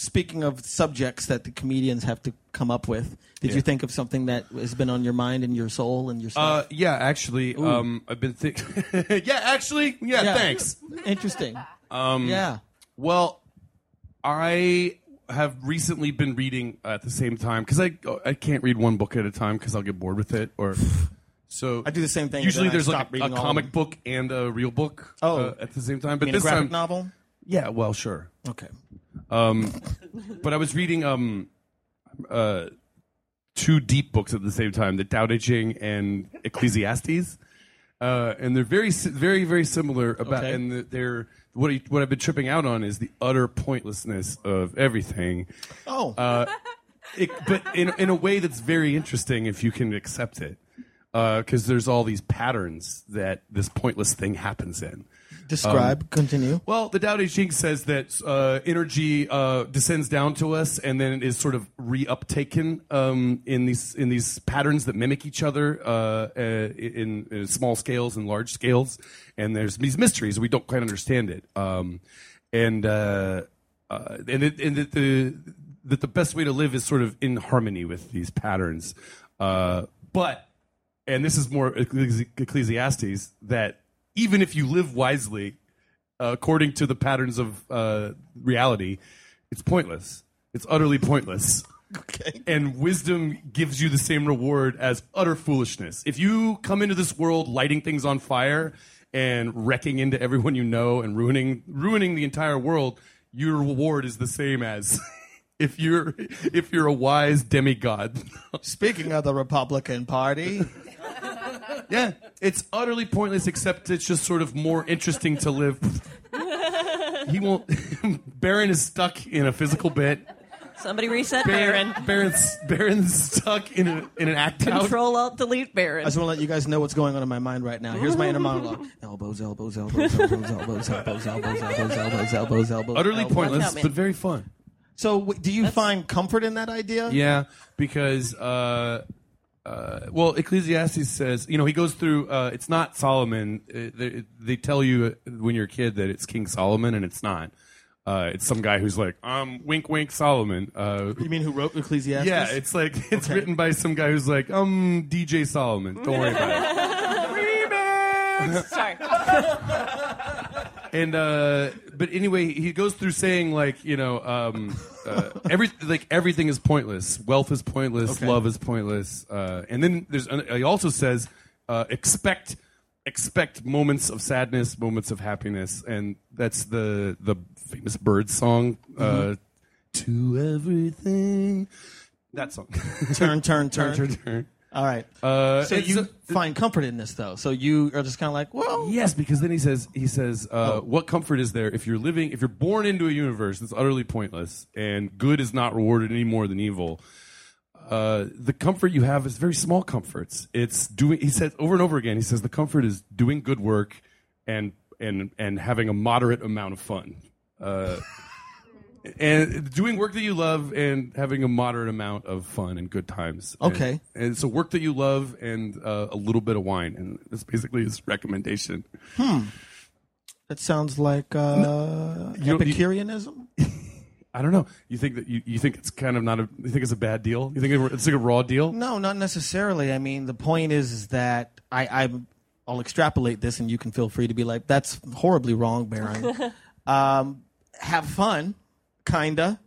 Speaker 2: speaking of subjects that the comedians have to come up with, did you think of something that has been on your mind and your soul and your
Speaker 4: Uh, yeah, actually, um, I've been thinking. [laughs] yeah, actually, yeah,
Speaker 2: Yeah.
Speaker 4: Thanks.
Speaker 2: Interesting. [laughs] Um, yeah.
Speaker 4: Well, I have recently been reading at the same time because I I can't read one book at a time because I'll get bored with it or [sighs] so.
Speaker 2: I do the same thing,
Speaker 4: Usually, there's like a, a comic book and a real book
Speaker 2: Oh.
Speaker 4: uh, at the same time. But
Speaker 2: I mean, a
Speaker 4: this
Speaker 2: graphic
Speaker 4: time,
Speaker 2: novel.
Speaker 4: yeah, well, sure.
Speaker 2: Okay.
Speaker 4: But I was reading um uh two deep books at the same time, the Tao Te Ching and Ecclesiastes. Uh, and they're very, si- very, very similar about,
Speaker 2: Okay.
Speaker 4: and they're what I, what I've been tripping out on is the utter pointlessness of everything.
Speaker 2: Oh,
Speaker 4: Uh, it, but in in a way that's very interesting if you can accept it, because there's all these patterns that this pointless thing happens in.
Speaker 2: Describe. continue.
Speaker 4: Well, the Tao Te Ching says that uh, energy uh, descends down to us and then it is sort of reuptaken um, in these in these patterns that mimic each other uh, uh, in, in small scales and large scales. And there's these mysteries we don't quite understand it. Um, and uh, uh, and it, and that the that the best way to live is sort of in harmony with these patterns. Uh, but and this is more Ecclesi- Ecclesiastes that even if you live wisely uh, according to the patterns of uh, reality, it's pointless. It's utterly pointless. [laughs]
Speaker 2: Okay.
Speaker 4: And wisdom gives you the same reward as utter foolishness. If you come into this world lighting things on fire and wrecking into everyone you know and ruining ruining the entire world, your reward is the same as [laughs] if you're if you're a wise demigod.
Speaker 2: Speaking of the Republican Party, [laughs]
Speaker 4: yeah, it's utterly pointless. Except it's just sort of more interesting to live. he won't. Baron is stuck in a physical bit.
Speaker 3: Somebody reset Baron.
Speaker 4: Baron's Baron's stuck in a, in an act out.
Speaker 3: Control Alt Delete Baron.
Speaker 2: I just want to let you guys know what's going on in my mind right now. Here's my inner monologue: elbows, elbows, elbows, elbows, elbows, elbows, elbows, elbows, elbows, elbows, elbows.
Speaker 4: Utterly
Speaker 2: elbows.
Speaker 4: pointless,
Speaker 3: out,
Speaker 4: but very fun.
Speaker 2: So, w- do you find comfort in that idea?
Speaker 4: Yeah, because uh, uh, well, Ecclesiastes says you know he goes through. Uh, it's not Solomon. Uh, they, they tell you when you're a kid that it's King Solomon, and it's not. Uh, it's some guy who's like, um, wink, wink, Solomon. Uh,
Speaker 2: You mean who wrote Ecclesiastes?
Speaker 4: yeah, it's like it's written by some guy who's like, um, DJ Solomon. Don't worry about it. [laughs]
Speaker 3: Sorry. [laughs]
Speaker 4: and uh but anyway he goes through saying like you know um uh, every like everything is pointless wealth is pointless
Speaker 2: Okay.
Speaker 4: love is pointless uh and then there's he also says uh expect expect moments of sadness moments of happiness and that's the the famous bird song uh to everything. That song.
Speaker 1: Turn, turn, [laughs] turn.
Speaker 4: turn, turn.
Speaker 1: All right.
Speaker 4: Uh,
Speaker 1: So you find comfort in this, though. So you are just kind of like, well,
Speaker 4: Yes, because then he says he says, uh,
Speaker 1: Oh.
Speaker 4: "What comfort is there if you're living if you're born into a universe that's utterly pointless and good is not rewarded any more than evil? Uh, the comfort you have is very small comforts. It's doing." He says over and over again. He says the comfort is doing good work and and and having a moderate amount of fun. And doing work that you love and having a moderate amount of fun and good times.
Speaker 1: Okay.
Speaker 4: And, so work that you love and uh, a little bit of wine, and that's basically his recommendation. Hmm.
Speaker 1: That sounds like uh,
Speaker 4: You- you-
Speaker 1: Epicureanism. [laughs]
Speaker 4: I don't know. You think that you, you think it's kind of not a you think it's a bad deal? You think it's like a raw deal?
Speaker 1: No, not necessarily. I mean, the point is, is that I, I, I'll extrapolate this, and you can feel free to be like, "That's horribly wrong, Baron." [laughs] um, have fun, kinda,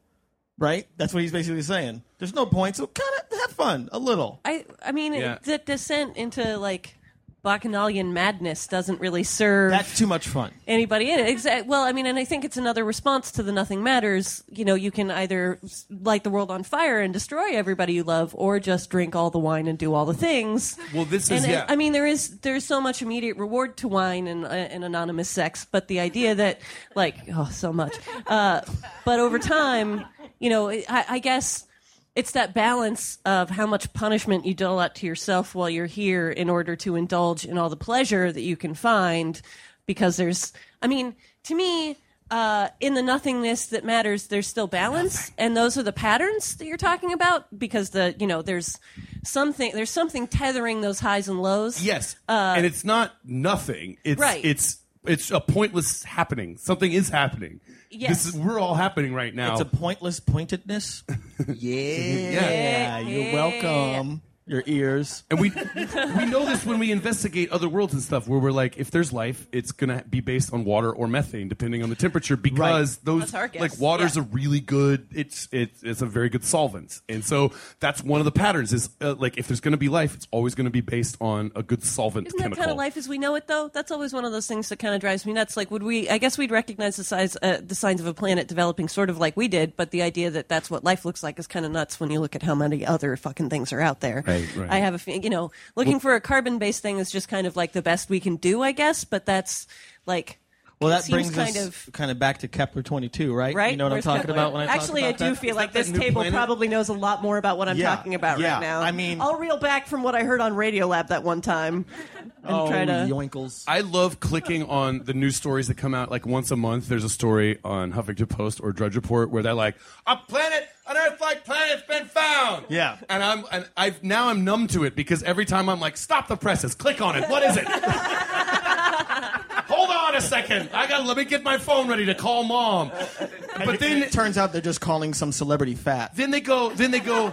Speaker 1: right? That's what he's basically saying. There's no point, so kind of have fun a little.
Speaker 3: I I mean
Speaker 4: Yeah.
Speaker 3: the descent into like bacchanalian madness doesn't really serve
Speaker 1: That's too much fun.
Speaker 3: anybody in it. Well, I mean, and I think it's another response to the nothing matters. You know, you can either s- light the world on fire and destroy everybody you love, or just drink all the wine and do all the things.
Speaker 4: Well, this is
Speaker 3: it-
Speaker 4: yeah.
Speaker 3: I mean, there is there's so much immediate reward to wine and, uh, and anonymous sex, but the idea that like oh so much, uh, but over time, you know, I, I guess it's that balance of how much punishment you dole out to yourself while you're here in order to indulge in all the pleasure that you can find because there's i mean to me uh, in the nothingness that matters there's still balance and those are the patterns that you're talking about because the you know there's something there's something tethering those highs and lows
Speaker 4: Yes, and it's not nothing. It's
Speaker 3: Uh, Right.
Speaker 4: it's it's a pointless happening. Something is happening.
Speaker 3: Yes.
Speaker 4: This is we're all happening right now.
Speaker 1: It's a pointless pointedness. [laughs] yeah, yeah. you're
Speaker 3: Yeah.
Speaker 1: welcome. Your ears.
Speaker 4: and we we know this when we investigate other worlds and stuff where we're like if there's life it's going to be based on water or methane depending on the temperature because those
Speaker 3: That's our guess.
Speaker 4: like water's
Speaker 3: Yeah.
Speaker 4: a really good it's it's it's a very good solvent and so that's one of the patterns is uh, like if there's going to be life it's always going to be based on a good solvent
Speaker 3: Isn't that
Speaker 4: chemical
Speaker 3: kind of life as we know it, though? That's always one of those things that kind of drives me nuts. Like, would we? I guess we'd recognize the size, uh, the signs of a planet developing, sort of like we did. But the idea that that's what life looks like is kind of nuts when you look at how many other fucking things are out there.
Speaker 4: Right, right.
Speaker 3: I have a, fe- you know, looking for a carbon-based thing is just kind of like the best we can do, I guess. But that's like.
Speaker 1: Well, that
Speaker 3: seems
Speaker 1: brings
Speaker 3: kind
Speaker 1: us
Speaker 3: of
Speaker 1: kind of back to Kepler 22, right?
Speaker 3: right.
Speaker 1: You know what
Speaker 3: Where's
Speaker 1: I'm talking
Speaker 3: Kepler?
Speaker 1: about when I
Speaker 3: Actually,
Speaker 1: talk
Speaker 3: I do
Speaker 1: that?
Speaker 3: feel
Speaker 4: Is
Speaker 3: like this table
Speaker 4: planet?
Speaker 3: probably knows a lot more about what I'm
Speaker 1: Yeah,
Speaker 3: talking about
Speaker 1: yeah.
Speaker 3: right now.
Speaker 1: I mean-
Speaker 3: I'll reel back from what I heard on Radiolab that one time and
Speaker 1: oh,
Speaker 3: try to.
Speaker 1: yoinkles.
Speaker 4: I love clicking on the news stories that come out like once a month. There's a story on Huffington Post or Drudge Report where they're like, "A planet, an Earth-like planet's been found."
Speaker 1: Yeah.
Speaker 4: and I'm and I've now I'm numb to it because every time I'm like, "Stop the presses, click on it. What is it?" [laughs] Hold on a second. I got to let me get my phone ready to call mom. But then
Speaker 1: it turns out they're just calling some celebrity fat.
Speaker 4: then they go then they go.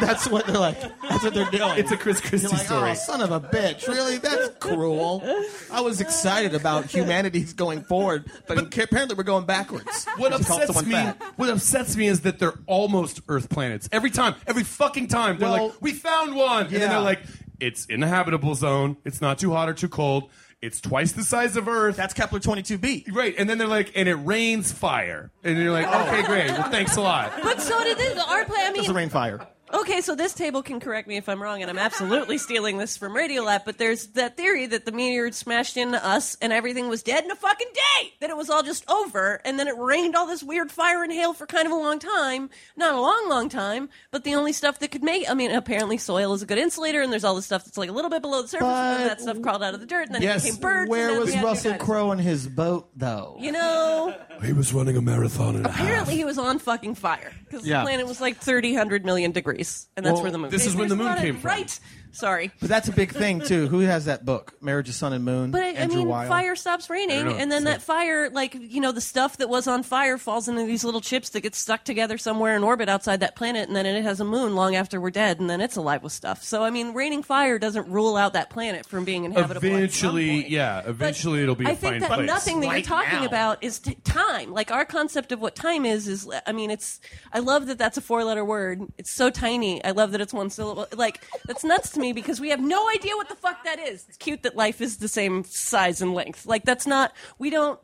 Speaker 1: That's what they're like. That's what they're doing.
Speaker 4: It's a Chris Christie
Speaker 1: You're like, oh,
Speaker 4: story.
Speaker 1: oh, son of a bitch! Really? That's cruel. I was excited about humanity's going forward, but, apparently we're going backwards.
Speaker 4: What upsets me,
Speaker 1: fat.
Speaker 4: what upsets me is that they're almost Earth planets. Every time, every fucking time, they're
Speaker 1: Well,
Speaker 4: like, "We found one," and then
Speaker 1: yeah.
Speaker 4: they're like, "It's in the habitable zone. It's not too hot or too cold. It's twice the size of Earth."
Speaker 1: That's Kepler 22b.
Speaker 4: right, and then they're like, "And it rains fire," and you're like, oh. "Okay, great. Well, thanks a lot."
Speaker 3: But so did this. Our planet. I mean,
Speaker 1: Doesn't rain fire.
Speaker 3: Okay, so this table can correct me if I'm wrong, and I'm absolutely stealing this from Radiolab, but there's that theory that the meteor smashed into us and everything was dead in a fucking day! That it was all just over, and then it rained all this weird fire and hail for kind of a long time. Not a long, long time, but the only stuff that could make, I mean, apparently soil is a good insulator, and there's all this stuff that's like a little bit below the surface, and
Speaker 1: But
Speaker 3: that stuff crawled out of the dirt, and then
Speaker 4: Yes.
Speaker 3: it became birds.
Speaker 1: Where
Speaker 3: then
Speaker 1: was Russell. Crowe in his boat, though?
Speaker 3: You know,
Speaker 4: He was running a marathon and
Speaker 3: apparently he was on fucking fire because
Speaker 1: Yeah.
Speaker 3: the planet was like 30, 100 million degrees, and that's
Speaker 1: Well,
Speaker 3: where the moon.
Speaker 4: this is when
Speaker 3: There's
Speaker 4: the moon
Speaker 3: lot of-
Speaker 4: came from.
Speaker 3: Right. Sorry.
Speaker 1: But that's a big thing too. Who has that book? Marriage of Sun and Moon.
Speaker 3: But I, I mean,
Speaker 1: Weil.
Speaker 3: fire stops raining, and then that fire, like you know, the stuff that was on fire falls into these little chips that get stuck together somewhere in orbit outside that planet, and then it has a moon long after we're dead, and then it's alive with stuff. So I mean, raining fire doesn't rule out that planet from being inhabitable. at some
Speaker 4: Eventually,
Speaker 3: point.
Speaker 4: yeah,
Speaker 3: But
Speaker 4: eventually it'll be
Speaker 3: I
Speaker 4: a
Speaker 3: think
Speaker 4: fine
Speaker 3: that
Speaker 4: place.
Speaker 3: nothing that
Speaker 1: Right
Speaker 3: you're talking
Speaker 1: now.
Speaker 3: about is t- time. Like our concept of what time is is. I mean, it's. I love that that's a four-letter word. It's so tiny. I love that it's one syllable. Like that's nuts to me because we have no idea what the fuck that is. It's cute that life is the same size and length. Like that's not. We don't.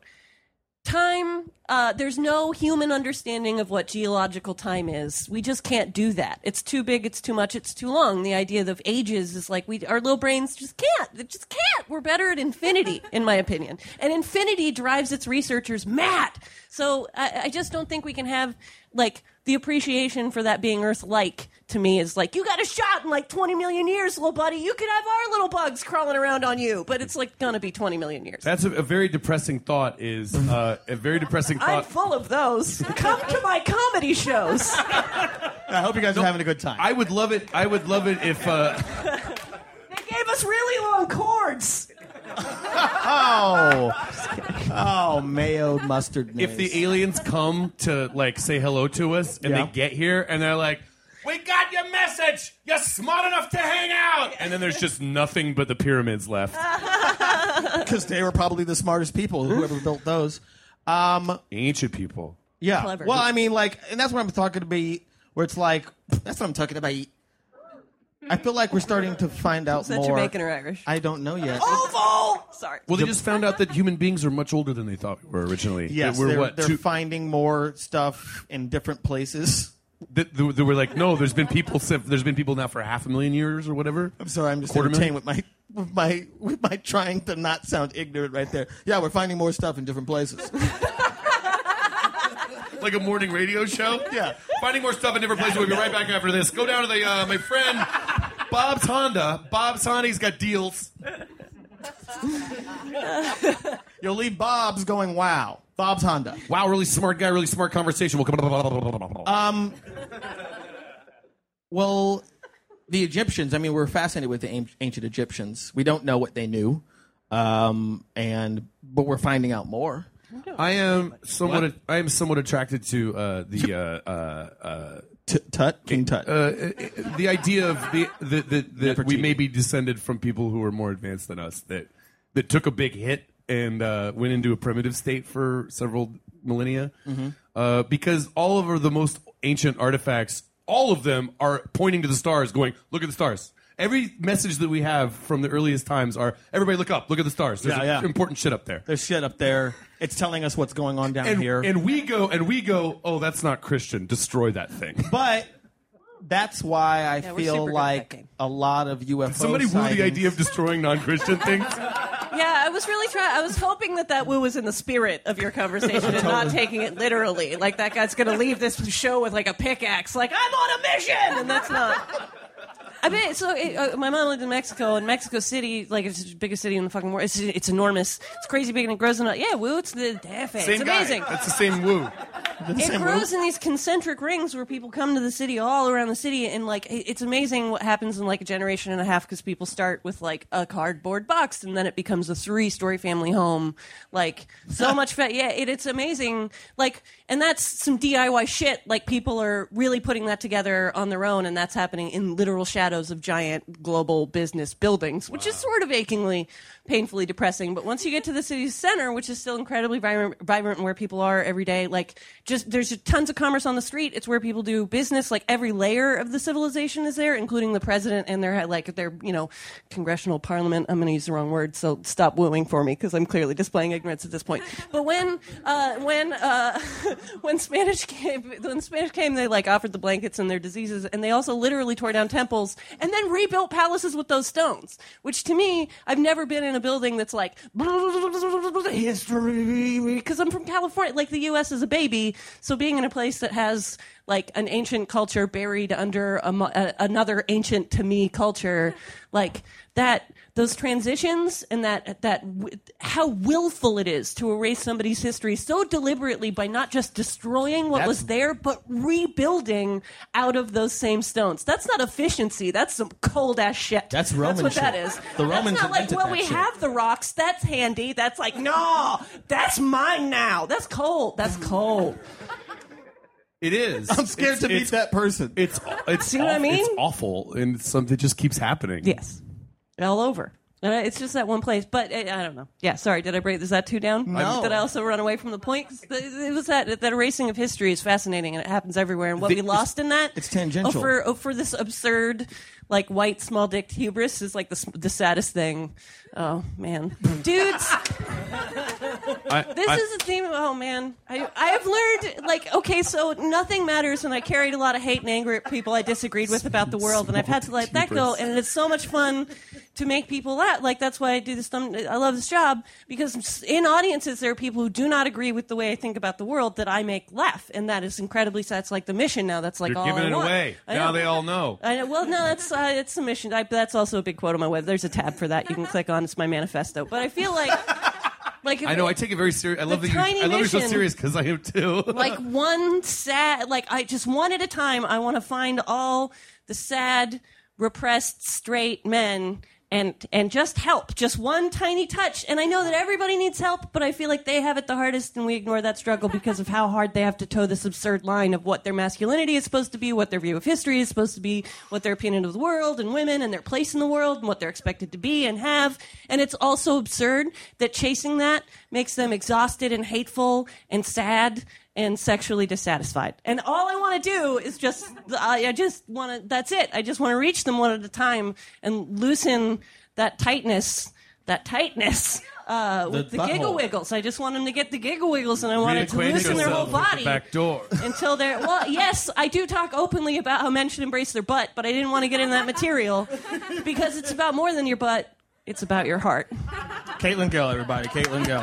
Speaker 3: time uh, there's no human understanding of what geological time is we just can't do that it's too big it's too much it's too long the idea of ages is like we our little brains just can't they just can't we're better at infinity in my opinion and infinity drives its researchers mad so I, I just don't think we can have like the appreciation for that being earth like to me is like you got a shot in like 20 million years little buddy you could have our little bugs crawling around on you but it's like gonna be 20 million years
Speaker 4: That's a, a very depressing thought. Is uh, a very depressing
Speaker 3: I'm full of those. Come to my comedy shows. [laughs]
Speaker 1: I hope you guys are having a good time.
Speaker 4: I would love it. I would love it if. Uh,
Speaker 3: They gave us really long cords.
Speaker 1: Oh, [laughs] oh, mayo mustard.
Speaker 4: if the aliens come to like say hello to us and
Speaker 1: Yeah.
Speaker 4: they get here and they're like, "We got your message. You're smart enough to hang out," and then there's just nothing but the pyramids left. [laughs]
Speaker 1: because they were probably the smartest people, whoever built those. Um,
Speaker 4: Ancient people.
Speaker 1: yeah.
Speaker 3: Clever.
Speaker 1: Well, I mean, like, and that's what I'm talking about. Where it's like, that's what I'm talking about. I feel like we're starting to find out
Speaker 3: Is that
Speaker 1: more.
Speaker 3: Jamaican or Irish?
Speaker 1: I don't know yet.
Speaker 3: Oval. Sorry.
Speaker 4: Well, they just found out that human beings are much older than they thought we were originally.
Speaker 1: yes,
Speaker 4: we're
Speaker 1: they're,
Speaker 4: what?
Speaker 1: they're
Speaker 4: two-
Speaker 1: finding more stuff in different places.
Speaker 4: they, they they were like, no, there's been people. since- There's been people now for half a million years or whatever.
Speaker 1: I'm sorry, I'm just
Speaker 4: Quarter
Speaker 1: entertained with my with my with my trying to not sound ignorant right there. Yeah, we're finding more stuff in different places. [laughs]
Speaker 4: like a morning radio show. [laughs]
Speaker 1: Yeah.
Speaker 4: Finding more stuff in different places. We'll be right back after this. Go down to the uh, my friend Bob's Honda. Bob's Honda's got deals. [laughs]
Speaker 1: You'll leave Bob's going, wow. Bob's Honda.
Speaker 4: Wow, really smart guy, really smart conversation. We'll come.
Speaker 1: Um, well, the Egyptians. I mean, we're fascinated with the ancient Egyptians. We don't know what they knew, um, and but we're finding out more.
Speaker 4: I am somewhat. I am somewhat attracted to uh, the uh, uh, uh,
Speaker 1: T- Tut, King Tut.
Speaker 4: uh, the idea of the, the, the that we may be descended from people who are more advanced than us that that took a big hit and uh, went into a primitive state for several millennia. Uh, because all of the most ancient artifacts, all of them are pointing to the stars, going, "Look at the stars." Every message that we have from the earliest times are, "Everybody, look up! Look at the stars. There's
Speaker 1: Yeah, yeah.
Speaker 4: important shit up there."
Speaker 1: There's shit up there. It's telling us what's going on down
Speaker 4: and,
Speaker 1: here.
Speaker 4: and we go and we go, "Oh, that's not Christian. Destroy that thing."
Speaker 1: but that's why I
Speaker 3: Yeah, we're
Speaker 1: feel
Speaker 3: good at that
Speaker 1: like
Speaker 3: game.
Speaker 1: a lot of UFO.
Speaker 4: Somebody woo the
Speaker 1: sightings-
Speaker 4: idea of destroying non-Christian things. [laughs]
Speaker 3: Yeah, I was really trying. I was hoping that that woo was in the spirit of your conversation and not taking it literally. Like that guy's going to leave this show with like a pickaxe, like I'm on a mission, and that's not. I mean, so it, uh, my mom lived in Mexico, and Mexico City, like it's the biggest city in the fucking world. It's, it's enormous. It's crazy big, and it grows in. A, yeah, woo. It's the defe.
Speaker 4: Same
Speaker 3: It's
Speaker 4: guy.
Speaker 3: amazing.
Speaker 4: That's the same woo.
Speaker 3: It
Speaker 1: same
Speaker 3: grows
Speaker 1: woo.
Speaker 3: in these concentric rings where people come to the city all around the city, and like it- it's amazing what happens in like a generation and a half because people start with like a cardboard box, and then it becomes a three-story family home. Like so [laughs] much, fa- yeah, it, it's amazing. Like, and that's some DIY shit. Like people are really putting that together on their own, and that's happening in literal shadows of giant global business buildings, which is sort of achingly, painfully depressing. But once you get to the city's center, which is still incredibly vibrant, vibrant and where people are every day, like just there's tons of commerce on the street. It's where people do business. Like every layer of the civilization is there, including the president and their like their you know congressional parliament. I'm going to use the wrong word, so stop wooing for me because I'm clearly displaying ignorance at this point. But when uh, when uh, [laughs] when Spanish came, when Spanish came, they like offered the blankets and their diseases, and they also literally tore down temples and then rebuilt palaces with those stones. Which to me, I've never been in a building that's like [laughs] history because I'm from California. Like the U.S. is a baby, so being in a place that has like an ancient culture buried under a, a, another ancient to me culture, like that. Those transitions and that that w- how willful it is to erase somebody's history so deliberately by not just destroying what was there, but rebuilding out of those same stones. That's not efficiency. That's some cold ass shit.
Speaker 1: That's Roman
Speaker 3: That's what that
Speaker 1: shit.
Speaker 3: is.
Speaker 1: The
Speaker 3: That's not like, well, we
Speaker 1: shit.
Speaker 3: have the rocks. That's handy. That's like, no, that's mine now. That's cold. That's cold.
Speaker 4: It is.
Speaker 1: I'm scared
Speaker 4: It's-
Speaker 1: to meet that person.
Speaker 4: It's it's
Speaker 3: See what I
Speaker 4: aw-
Speaker 3: mean?
Speaker 4: It's awful, and it's something that just keeps happening.
Speaker 3: Yes. All over. And I- it's just that one place. But uh, I don't know. Yeah, sorry. Did I break? Is that too down?
Speaker 1: No.
Speaker 3: Did I also run away from the point? 'Cause the- It was that that erasing of history is fascinating, and it happens everywhere. And what
Speaker 1: The-
Speaker 3: we lost in that,
Speaker 1: it's tangential.
Speaker 3: Oh, for oh, for this absurd, like white small dick hubris is like the s- the saddest thing. Oh man, dudes. [laughs]
Speaker 4: I,
Speaker 3: This
Speaker 4: I-
Speaker 3: is the theme. Of, oh man, I I have learned like okay, so nothing matters, and I carried a lot of hate and anger at people I disagreed with about the world, and I've had to let that go, and it's so much fun to make people laugh. Like that's why I do this. thumb- I love this job because in audiences there are people who do not agree with the way I think about the world that I make laugh, and that is incredibly. That's like the mission now. That's like
Speaker 4: You're
Speaker 3: all
Speaker 4: giving
Speaker 3: I
Speaker 4: it
Speaker 3: want.
Speaker 4: away.
Speaker 3: I
Speaker 4: Now
Speaker 3: know.
Speaker 4: they all know.
Speaker 3: I know. Well, no, that's uh, it's a mission. I, that's also a big quote on my web. There's a tab for that you can click on. It's my manifesto. But I feel like, [laughs] like
Speaker 4: I know. I take it very serious. I love that you. I love you're so serious because I am too. [laughs]
Speaker 3: like one sad like i just one at a time i want to find all the sad repressed straight men and and just help just one tiny touch. And i know that everybody needs help but i feel like they have it the hardest and we ignore that struggle because of how hard they have to toe this absurd line of what their masculinity is supposed to be what their view of history is supposed to be what their opinion of the world and women and their place in the world and what they're expected to be and have. And it's also absurd that chasing that makes them exhausted and hateful and sad and sexually dissatisfied. And all I want to do is just, I, I just want to, that's it. I just want to reach them one at a time and loosen that tightness, that tightness. Uh, with the
Speaker 1: butthole.
Speaker 3: giggle wiggles. I just want them to get the giggle wiggles and I want it to loosen their whole
Speaker 4: with the
Speaker 3: body
Speaker 4: back door. [laughs]
Speaker 3: until they're well yes i do talk openly about how men should embrace their butt but i didn't want to get in that material because it's about more than your butt it's about your heart
Speaker 1: Caitlin Gill, everybody. Caitlin Gill.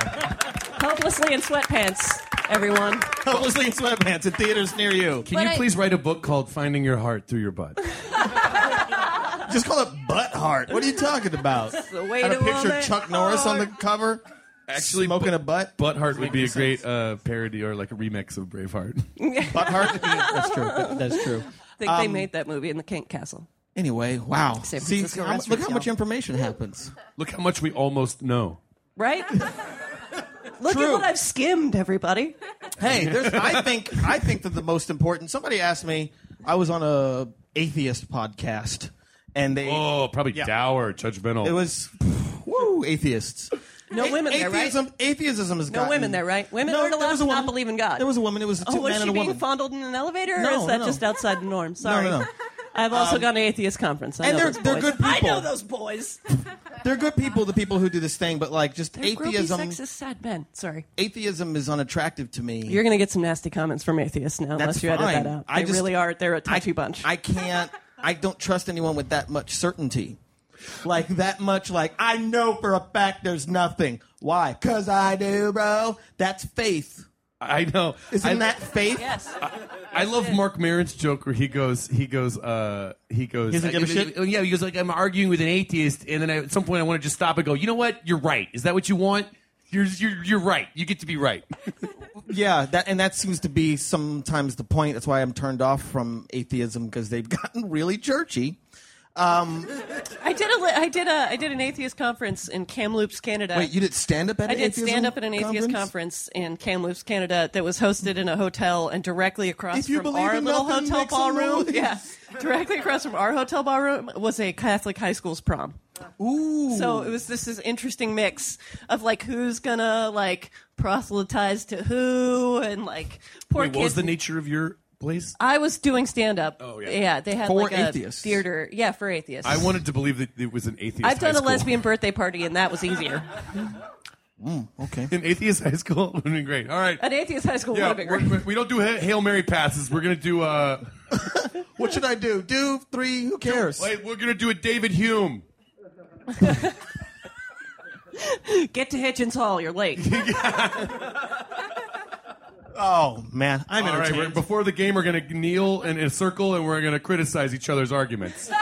Speaker 3: hopelessly in sweatpants everyone
Speaker 1: Hopelessly in sweatpants at theaters near you.
Speaker 4: Can
Speaker 3: But
Speaker 4: you
Speaker 3: I-
Speaker 4: please write a book called "Finding Your Heart Through Your Butt"? [laughs]
Speaker 1: Just call it Butt Heart. What are you talking about?
Speaker 3: the way
Speaker 1: Got a
Speaker 3: to
Speaker 1: picture
Speaker 3: woman.
Speaker 1: of Chuck Norris on the cover.
Speaker 4: Actually,
Speaker 1: smoking
Speaker 4: Bu-
Speaker 1: a butt.
Speaker 4: Butt Heart would be a great uh, parody or like a remix of Braveheart. [laughs]
Speaker 1: Butt Heart. [laughs] That's true. That's true.
Speaker 3: I think they made that movie in the Kent Castle.
Speaker 1: Anyway, wow.
Speaker 3: San
Speaker 1: See,
Speaker 3: Francisco
Speaker 1: how- look
Speaker 3: restaurants,
Speaker 1: how much
Speaker 3: y'all.
Speaker 1: information happens.
Speaker 4: Look how much we almost know.
Speaker 3: Right? Look
Speaker 1: True.
Speaker 3: at what I've skimmed, everybody.
Speaker 1: Hey, there's. I think. I think that the most important. Somebody asked me. I was on a atheist podcast, and they.
Speaker 4: Oh, probably
Speaker 1: Yeah.
Speaker 4: dour, judgmental.
Speaker 1: It was. Woo, atheists.
Speaker 3: No
Speaker 1: A-
Speaker 3: women there, right?
Speaker 1: atheism, Atheism is
Speaker 3: No women there, right? Women aren't
Speaker 1: there
Speaker 3: allowed
Speaker 1: was
Speaker 3: to
Speaker 1: a
Speaker 3: not
Speaker 1: woman-
Speaker 3: believe in God.
Speaker 1: There was a woman. It was a oh, two
Speaker 3: Oh, was she being
Speaker 1: woman.
Speaker 3: fondled in an elevator, or
Speaker 1: No,
Speaker 3: is that
Speaker 1: no.
Speaker 3: just outside the norm? Sorry.
Speaker 1: no, no.
Speaker 3: I've also um, gone to atheist conference. I
Speaker 1: And
Speaker 3: know
Speaker 1: they're-
Speaker 3: those
Speaker 1: they're
Speaker 3: boys.
Speaker 1: good
Speaker 3: I know those boys. [laughs]
Speaker 1: They're good people. The people who do this thing, but like just
Speaker 3: They're gropey,
Speaker 1: atheism.
Speaker 3: sexist, sad men. Sorry.
Speaker 1: Atheism is unattractive to me.
Speaker 3: You're going to get some nasty comments from atheists now,
Speaker 1: That's
Speaker 3: unless you edit that out.
Speaker 1: I
Speaker 3: they
Speaker 1: just-
Speaker 3: really are. They're a touchy
Speaker 1: I,
Speaker 3: bunch.
Speaker 1: I can't. I don't trust anyone with that much certainty. Like that much. Like I know for a fact there's nothing. Why? Cause I do, bro. That's faith.
Speaker 4: I know.
Speaker 1: Isn't
Speaker 4: I,
Speaker 1: that faith?
Speaker 3: yes.
Speaker 4: I love Marc Maron's joke where he goes, he goes, uh, he goes.
Speaker 1: He doesn't give a shit?
Speaker 4: Oh, yeah, he goes like, I'm arguing with an atheist, and then I, at some point I want to just stop and go, you know what? You're right. Is that what you want? You're you're you're right. You get to be right. [laughs]
Speaker 1: Yeah, that and that seems to be sometimes the point. That's why I'm turned off from atheism because they've gotten really churchy.
Speaker 3: Um, I did a li- I did a I did an atheist conference in Kamloops, Canada.
Speaker 1: Wait, you did stand up at
Speaker 3: I
Speaker 1: an
Speaker 3: did stand up at an atheist conference in Kamloops, Canada, that was hosted in a hotel and directly across
Speaker 1: If you
Speaker 3: from our little
Speaker 1: nothing,
Speaker 3: hotel ballroom.
Speaker 1: noise.
Speaker 3: Yeah, [laughs] directly across from our hotel ballroom was a Catholic high school's prom.
Speaker 1: Ooh.
Speaker 3: So it was this is interesting mix of like who's gonna like proselytize to who and like poor
Speaker 4: Wait,
Speaker 3: kids.
Speaker 4: what was the nature of your place?
Speaker 3: I was doing stand up.
Speaker 4: Oh, yeah.
Speaker 3: yeah. they had
Speaker 1: For
Speaker 3: like a
Speaker 1: atheists.
Speaker 3: theater. Yeah, for atheists.
Speaker 4: I wanted to believe that it was an atheist.
Speaker 3: I've done
Speaker 4: high
Speaker 3: a
Speaker 4: school.
Speaker 3: lesbian birthday party and that was easier.
Speaker 1: okay.
Speaker 4: An atheist high school [laughs] would have been great. All right.
Speaker 3: An atheist high school
Speaker 4: Yeah,
Speaker 3: would have been great.
Speaker 4: we're- we don't do Ha- hail mary passes. We're gonna do. uh [laughs]
Speaker 1: What should I do? Do three? Who cares?
Speaker 4: Wait, we're gonna do a David Hume. [laughs]
Speaker 3: Get to Hitchens Hall, you're late.
Speaker 1: Oh man, I'm
Speaker 4: All right,
Speaker 1: entertained.
Speaker 4: we're, before the game, we're gonna kneel in a circle and we're gonna criticize each other's arguments. [laughs]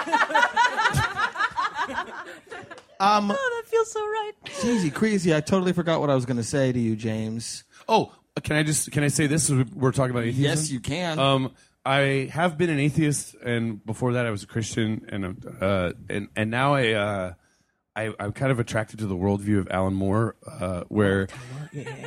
Speaker 1: um,
Speaker 3: oh, that feels so right.
Speaker 1: easy, crazy. I totally forgot what I was going to say to you, James.
Speaker 4: Oh, can I just can I say this? We're talking about atheism.
Speaker 1: Yes, you can.
Speaker 4: Um, I have been an atheist, and before that, I was a Christian, and uh, and and now I. Uh, I, I'm kind of attracted to the worldview of Alan Moore, uh, where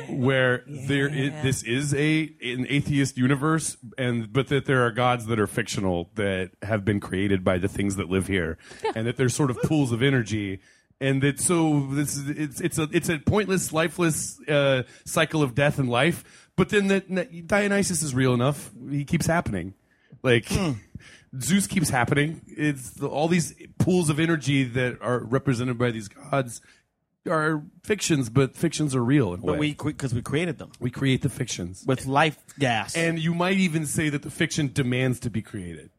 Speaker 4: where there is, this is a an atheist universe, and but that there are gods that are fictional that have been created by the things that live here, and that there's sort of pools of energy, and that so this is it's it's a it's a pointless, lifeless uh, cycle of death and life. But then that, that Dionysus is real enough; he keeps happening. Like Zeus keeps happening. It's the, all these pools of energy that are represented by these gods are fictions, but fictions are real in a
Speaker 1: But
Speaker 4: way.
Speaker 1: we because we created them
Speaker 4: we create the fictions,
Speaker 1: with life gas.
Speaker 4: and you might even say that the fiction demands to be created.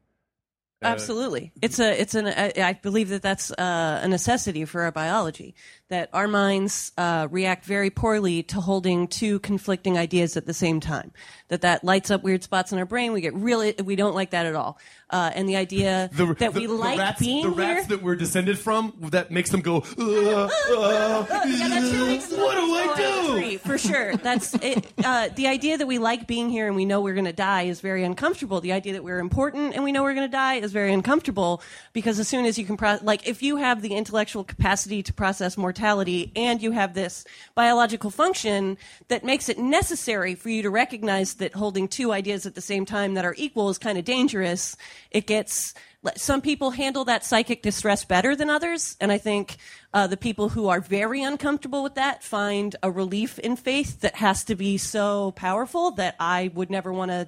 Speaker 3: Absolutely, it's a it's an I, I believe that that's uh, a necessity for our biology. That our minds uh, react very poorly to holding two conflicting ideas at the same time. That that lights up weird spots in our brain. We get really we don't like that at all. Uh, and the idea [laughs]
Speaker 4: The,
Speaker 3: that
Speaker 4: the-
Speaker 3: we
Speaker 4: the
Speaker 3: like
Speaker 4: rats,
Speaker 3: being
Speaker 4: the rats
Speaker 3: here.
Speaker 4: that we're descended from that makes them go. "Uh, uh,
Speaker 3: Yeah, that sure makes
Speaker 4: what do I do?
Speaker 3: for sure. That's it. Uh, the idea that we like being here and we know we're going to die is very uncomfortable. The idea that we're important and we know we're going to die is very uncomfortable because as soon as you can, pro- like, if you have the intellectual capacity to process mortality and you have this biological function that makes it necessary for you to recognize that holding two ideas at the same time that are equal is kind of dangerous, it gets some people handle that psychic distress better than others, and I think uh, the people who are very uncomfortable with that find a relief in faith that has to be so powerful that I would never want to.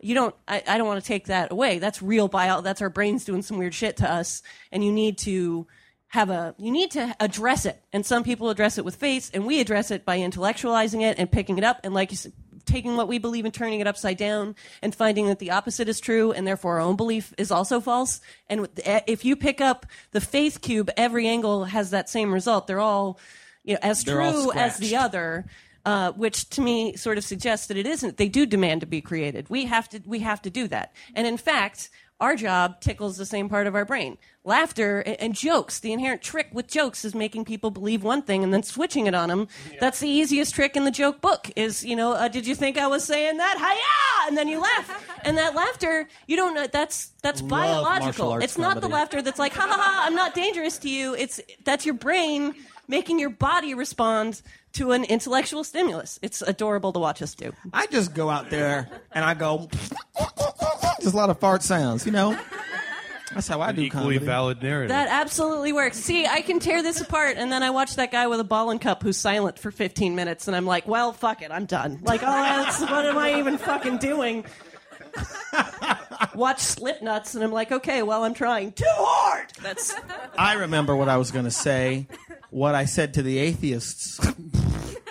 Speaker 3: You don't. I, I don't want to take that away. That's real bio. That's our brains doing some weird shit to us, and you need to have a. You need to address it, and some people address it with faith, and we address it by intellectualizing it and picking it up, and like you said taking what we believe and turning it upside down and finding that the opposite is true and therefore our own belief is also false. And if you pick up the faith cube every angle has that same result. They're all you know as
Speaker 1: They're
Speaker 3: true as the other uh, which to me sort of suggests that it isn't. They do demand to be created. We have to we have to do that. And in fact our job tickles the same part of our brain. Laughter and, and jokes, the inherent trick with jokes is making people believe one thing and then switching it on them. That's the easiest trick in the joke book is, you know, uh, did you think I was saying that? Hiya! And then you laugh. [laughs] And that laughter, you don't know, that's, that's
Speaker 1: Love
Speaker 3: biological. It's not the laughter that's like, ha ha ha, I'm not dangerous to you. It's, that's your brain making your body respond to an intellectual stimulus. It's adorable to watch us do.
Speaker 1: I just go out there and I go, just a lot of fart sounds, you know. That's how I do
Speaker 4: Equally
Speaker 1: comedy.
Speaker 4: valid narrative.
Speaker 3: That absolutely works. See, I can tear this apart, and then I watch that guy with a ball and cup who's silent for 15 minutes, and I'm like, well, fuck it, I'm done. Like, oh, that's, what am I even fucking doing? [laughs] watch Slipnuts, and I'm like, okay, well, I'm trying too hard. That's
Speaker 1: I remember what I was going to say, what I said to the atheists [laughs]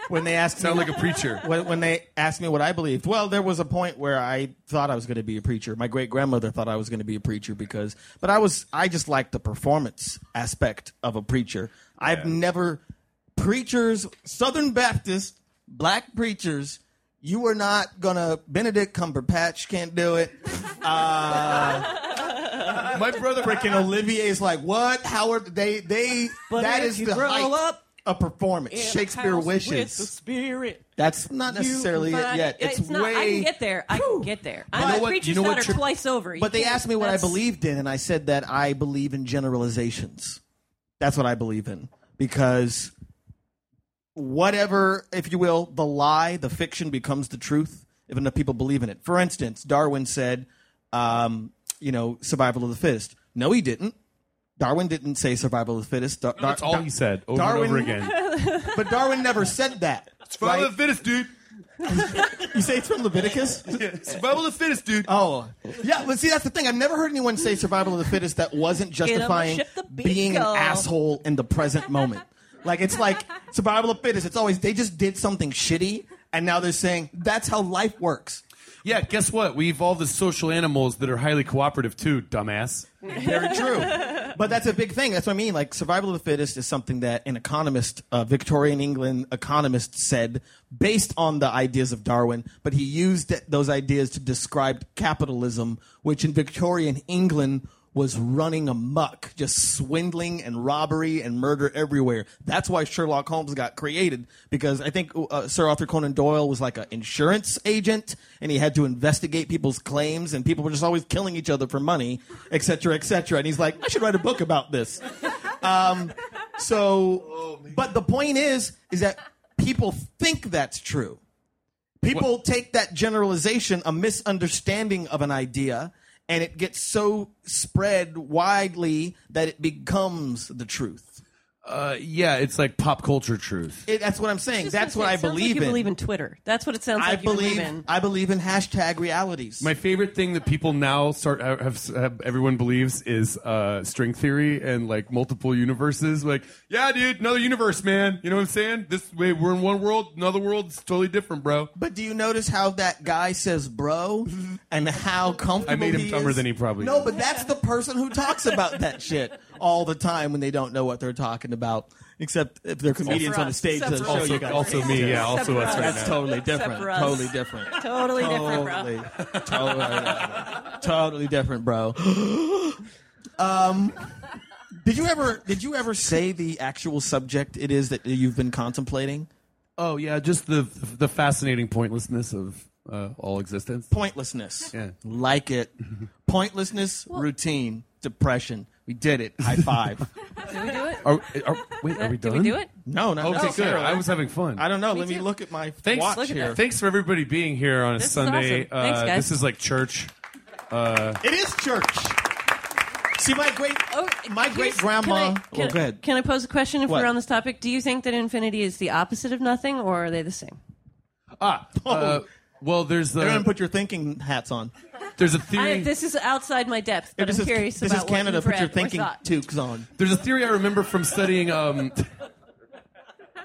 Speaker 1: when they asked
Speaker 4: Sound
Speaker 1: me
Speaker 4: like a preacher. [laughs]
Speaker 1: when, when they asked me what I believed. Well, there was a point where I thought I was going to be a preacher. My great grandmother thought I was going to be a preacher because, but I was, I just liked the performance aspect of a preacher. I've never, preachers, Southern Baptist, black preachers, you are not gonna, Benedict Cumberbatch can't do it.
Speaker 4: Uh, My brother,
Speaker 1: Freaking Olivier's like, what? Howard, they, they,
Speaker 3: But
Speaker 1: that
Speaker 3: if
Speaker 1: is
Speaker 3: you
Speaker 1: the
Speaker 3: grow
Speaker 1: height
Speaker 3: up
Speaker 1: of performance.
Speaker 3: in a
Speaker 1: Shakespeare
Speaker 3: house with the
Speaker 1: wishes.
Speaker 3: spirit.
Speaker 1: That's not necessarily it yet. It's,
Speaker 3: not.
Speaker 1: way.
Speaker 3: I can get there. I can get there.
Speaker 1: You know
Speaker 3: I'm a
Speaker 1: what-
Speaker 3: preacher's
Speaker 1: you know what tri-
Speaker 3: twice over. You
Speaker 1: But they asked me what I believed in, and I said that I believe in generalizations. That's what I believe in because whatever, if you will, the lie, the fiction becomes the truth if enough people believe in it. For instance, Darwin said, um, you know, survival of the fittest. No, he didn't. Darwin didn't say survival of the fittest. Dar-
Speaker 4: that's all
Speaker 1: Dar-
Speaker 4: he said over
Speaker 1: Darwin-
Speaker 4: and over again. [laughs]
Speaker 1: But Darwin never said that.
Speaker 4: Survival
Speaker 1: right?
Speaker 4: of the fittest, dude. [laughs]
Speaker 1: You say it's from Leviticus? [laughs]
Speaker 4: Survival of the fittest, dude.
Speaker 1: Oh, yeah. But see, that's the thing. I've never heard anyone say survival of the fittest that wasn't justifying being an asshole in the present moment. Like it's like survival of the fittest. It's always they just did something shitty, and now they're saying that's how life works.
Speaker 4: Yeah, guess what? We evolved as social animals that are highly cooperative too, dumbass.
Speaker 1: Very true. But that's a big thing. That's what I mean. Like survival of the fittest is something that an economist, uh, Victorian England economist, said based on the ideas of Darwin. But he used those ideas to describe capitalism, which in Victorian England was running amok, just swindling and robbery and murder everywhere. That's why Sherlock Holmes got created because I think uh, Sir Arthur Conan Doyle was like an insurance agent and he had to investigate people's claims and people were just always killing each other for money, et cetera, et cetera. And he's like, I should write a book about this. Um, so, but the point is, is that people think that's true. People take that generalization, a misunderstanding of an idea, and it gets so spread widely that it becomes the truth.
Speaker 4: Uh, yeah, it's like pop culture truth.
Speaker 1: It, that's what I'm saying.
Speaker 3: Just
Speaker 1: That's what
Speaker 3: say,
Speaker 1: I believe
Speaker 3: like you
Speaker 1: in.
Speaker 3: believe in Twitter. That's what it sounds
Speaker 1: I
Speaker 3: like you
Speaker 1: believe.
Speaker 3: believe in.
Speaker 1: I believe in hashtag realities.
Speaker 4: My favorite thing that people now start have, have, have everyone believes is uh, string theory and like multiple universes. Like, yeah, dude, another universe, man. You know what I'm saying? This way, we're in one world, another world. It's totally different, bro.
Speaker 1: But do you notice how that guy says "bro" and how comfortable
Speaker 4: I made him
Speaker 1: he
Speaker 4: dumber
Speaker 1: is?
Speaker 4: than he probably
Speaker 1: No,
Speaker 4: is.
Speaker 1: but that's the person who talks about that shit all the time when they don't know what they're talking about. Except if they're comedians on the stage
Speaker 3: Except
Speaker 1: to show you
Speaker 4: Also,
Speaker 1: guys.
Speaker 4: also me, yeah, also us right.
Speaker 1: That's
Speaker 4: now.
Speaker 1: totally different.
Speaker 3: for.
Speaker 1: Totally different.
Speaker 3: Totally different, bro.
Speaker 1: Totally, totally, different. totally different, bro. [gasps] um, did you ever did you ever say the actual subject it is that you've been contemplating?
Speaker 4: Oh yeah, just the the fascinating pointlessness of uh, all existence.
Speaker 1: Pointlessness.
Speaker 4: Yeah.
Speaker 1: Like it. Pointlessness, routine, depression. We did it. High five. [laughs]
Speaker 3: Did we do it?
Speaker 4: Are, are, wait, are we done?
Speaker 3: Did we do it?
Speaker 1: No, no,
Speaker 4: Okay, good.
Speaker 1: necessarily.
Speaker 4: I was having fun.
Speaker 1: I don't know.
Speaker 3: Me
Speaker 1: Let me
Speaker 3: too.
Speaker 1: look at my
Speaker 4: Thanks,
Speaker 1: watch
Speaker 3: Look at
Speaker 1: here.
Speaker 4: Thanks for everybody being here on a
Speaker 3: This is
Speaker 4: Sunday.
Speaker 3: awesome. Thanks,
Speaker 4: uh,
Speaker 3: guys.
Speaker 4: This is like church.
Speaker 1: It is church. See, my great,
Speaker 3: Oh,
Speaker 1: my
Speaker 3: here's-
Speaker 1: great grandma.
Speaker 3: Can I, can,
Speaker 1: oh, go ahead.
Speaker 3: can I pose a question if
Speaker 1: What?
Speaker 3: we're on this topic? Do you think that infinity is the opposite of nothing, or are they the same?
Speaker 4: Ah, [laughs] uh, well, there's
Speaker 1: Everyone,
Speaker 4: the
Speaker 1: put your thinking hats on.
Speaker 4: there's a theory.
Speaker 3: this is outside my depth, but
Speaker 1: this
Speaker 3: I'm
Speaker 1: is,
Speaker 3: curious
Speaker 1: this
Speaker 3: about
Speaker 1: is Canada.
Speaker 3: what
Speaker 1: Put
Speaker 3: you've
Speaker 1: your
Speaker 3: read or
Speaker 1: thinking
Speaker 3: thought.
Speaker 1: toques on.
Speaker 4: There's a theory I remember from studying. Um, [laughs]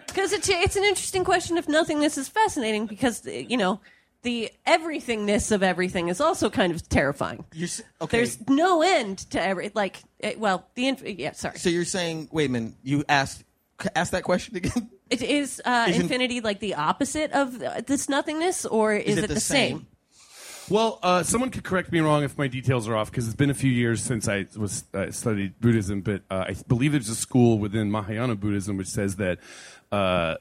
Speaker 3: Because it's, it's an interesting question if nothingness is fascinating because, you know, the everythingness of everything is also kind of terrifying.
Speaker 1: You're, s- okay.
Speaker 3: There's no end to every, like, well, the, inf- yeah, sorry.
Speaker 1: so you're saying, wait a minute. You asked, ask that question again.
Speaker 3: It is uh,
Speaker 1: Isn't-
Speaker 3: infinity like the opposite of uh, this nothingness, or is, it, the same?
Speaker 4: well, uh, someone could correct me wrong if my details are off because it's been a few years since I was uh, studied Buddhism, but uh, I believe there's a school within Mahayana Buddhism which says that uh,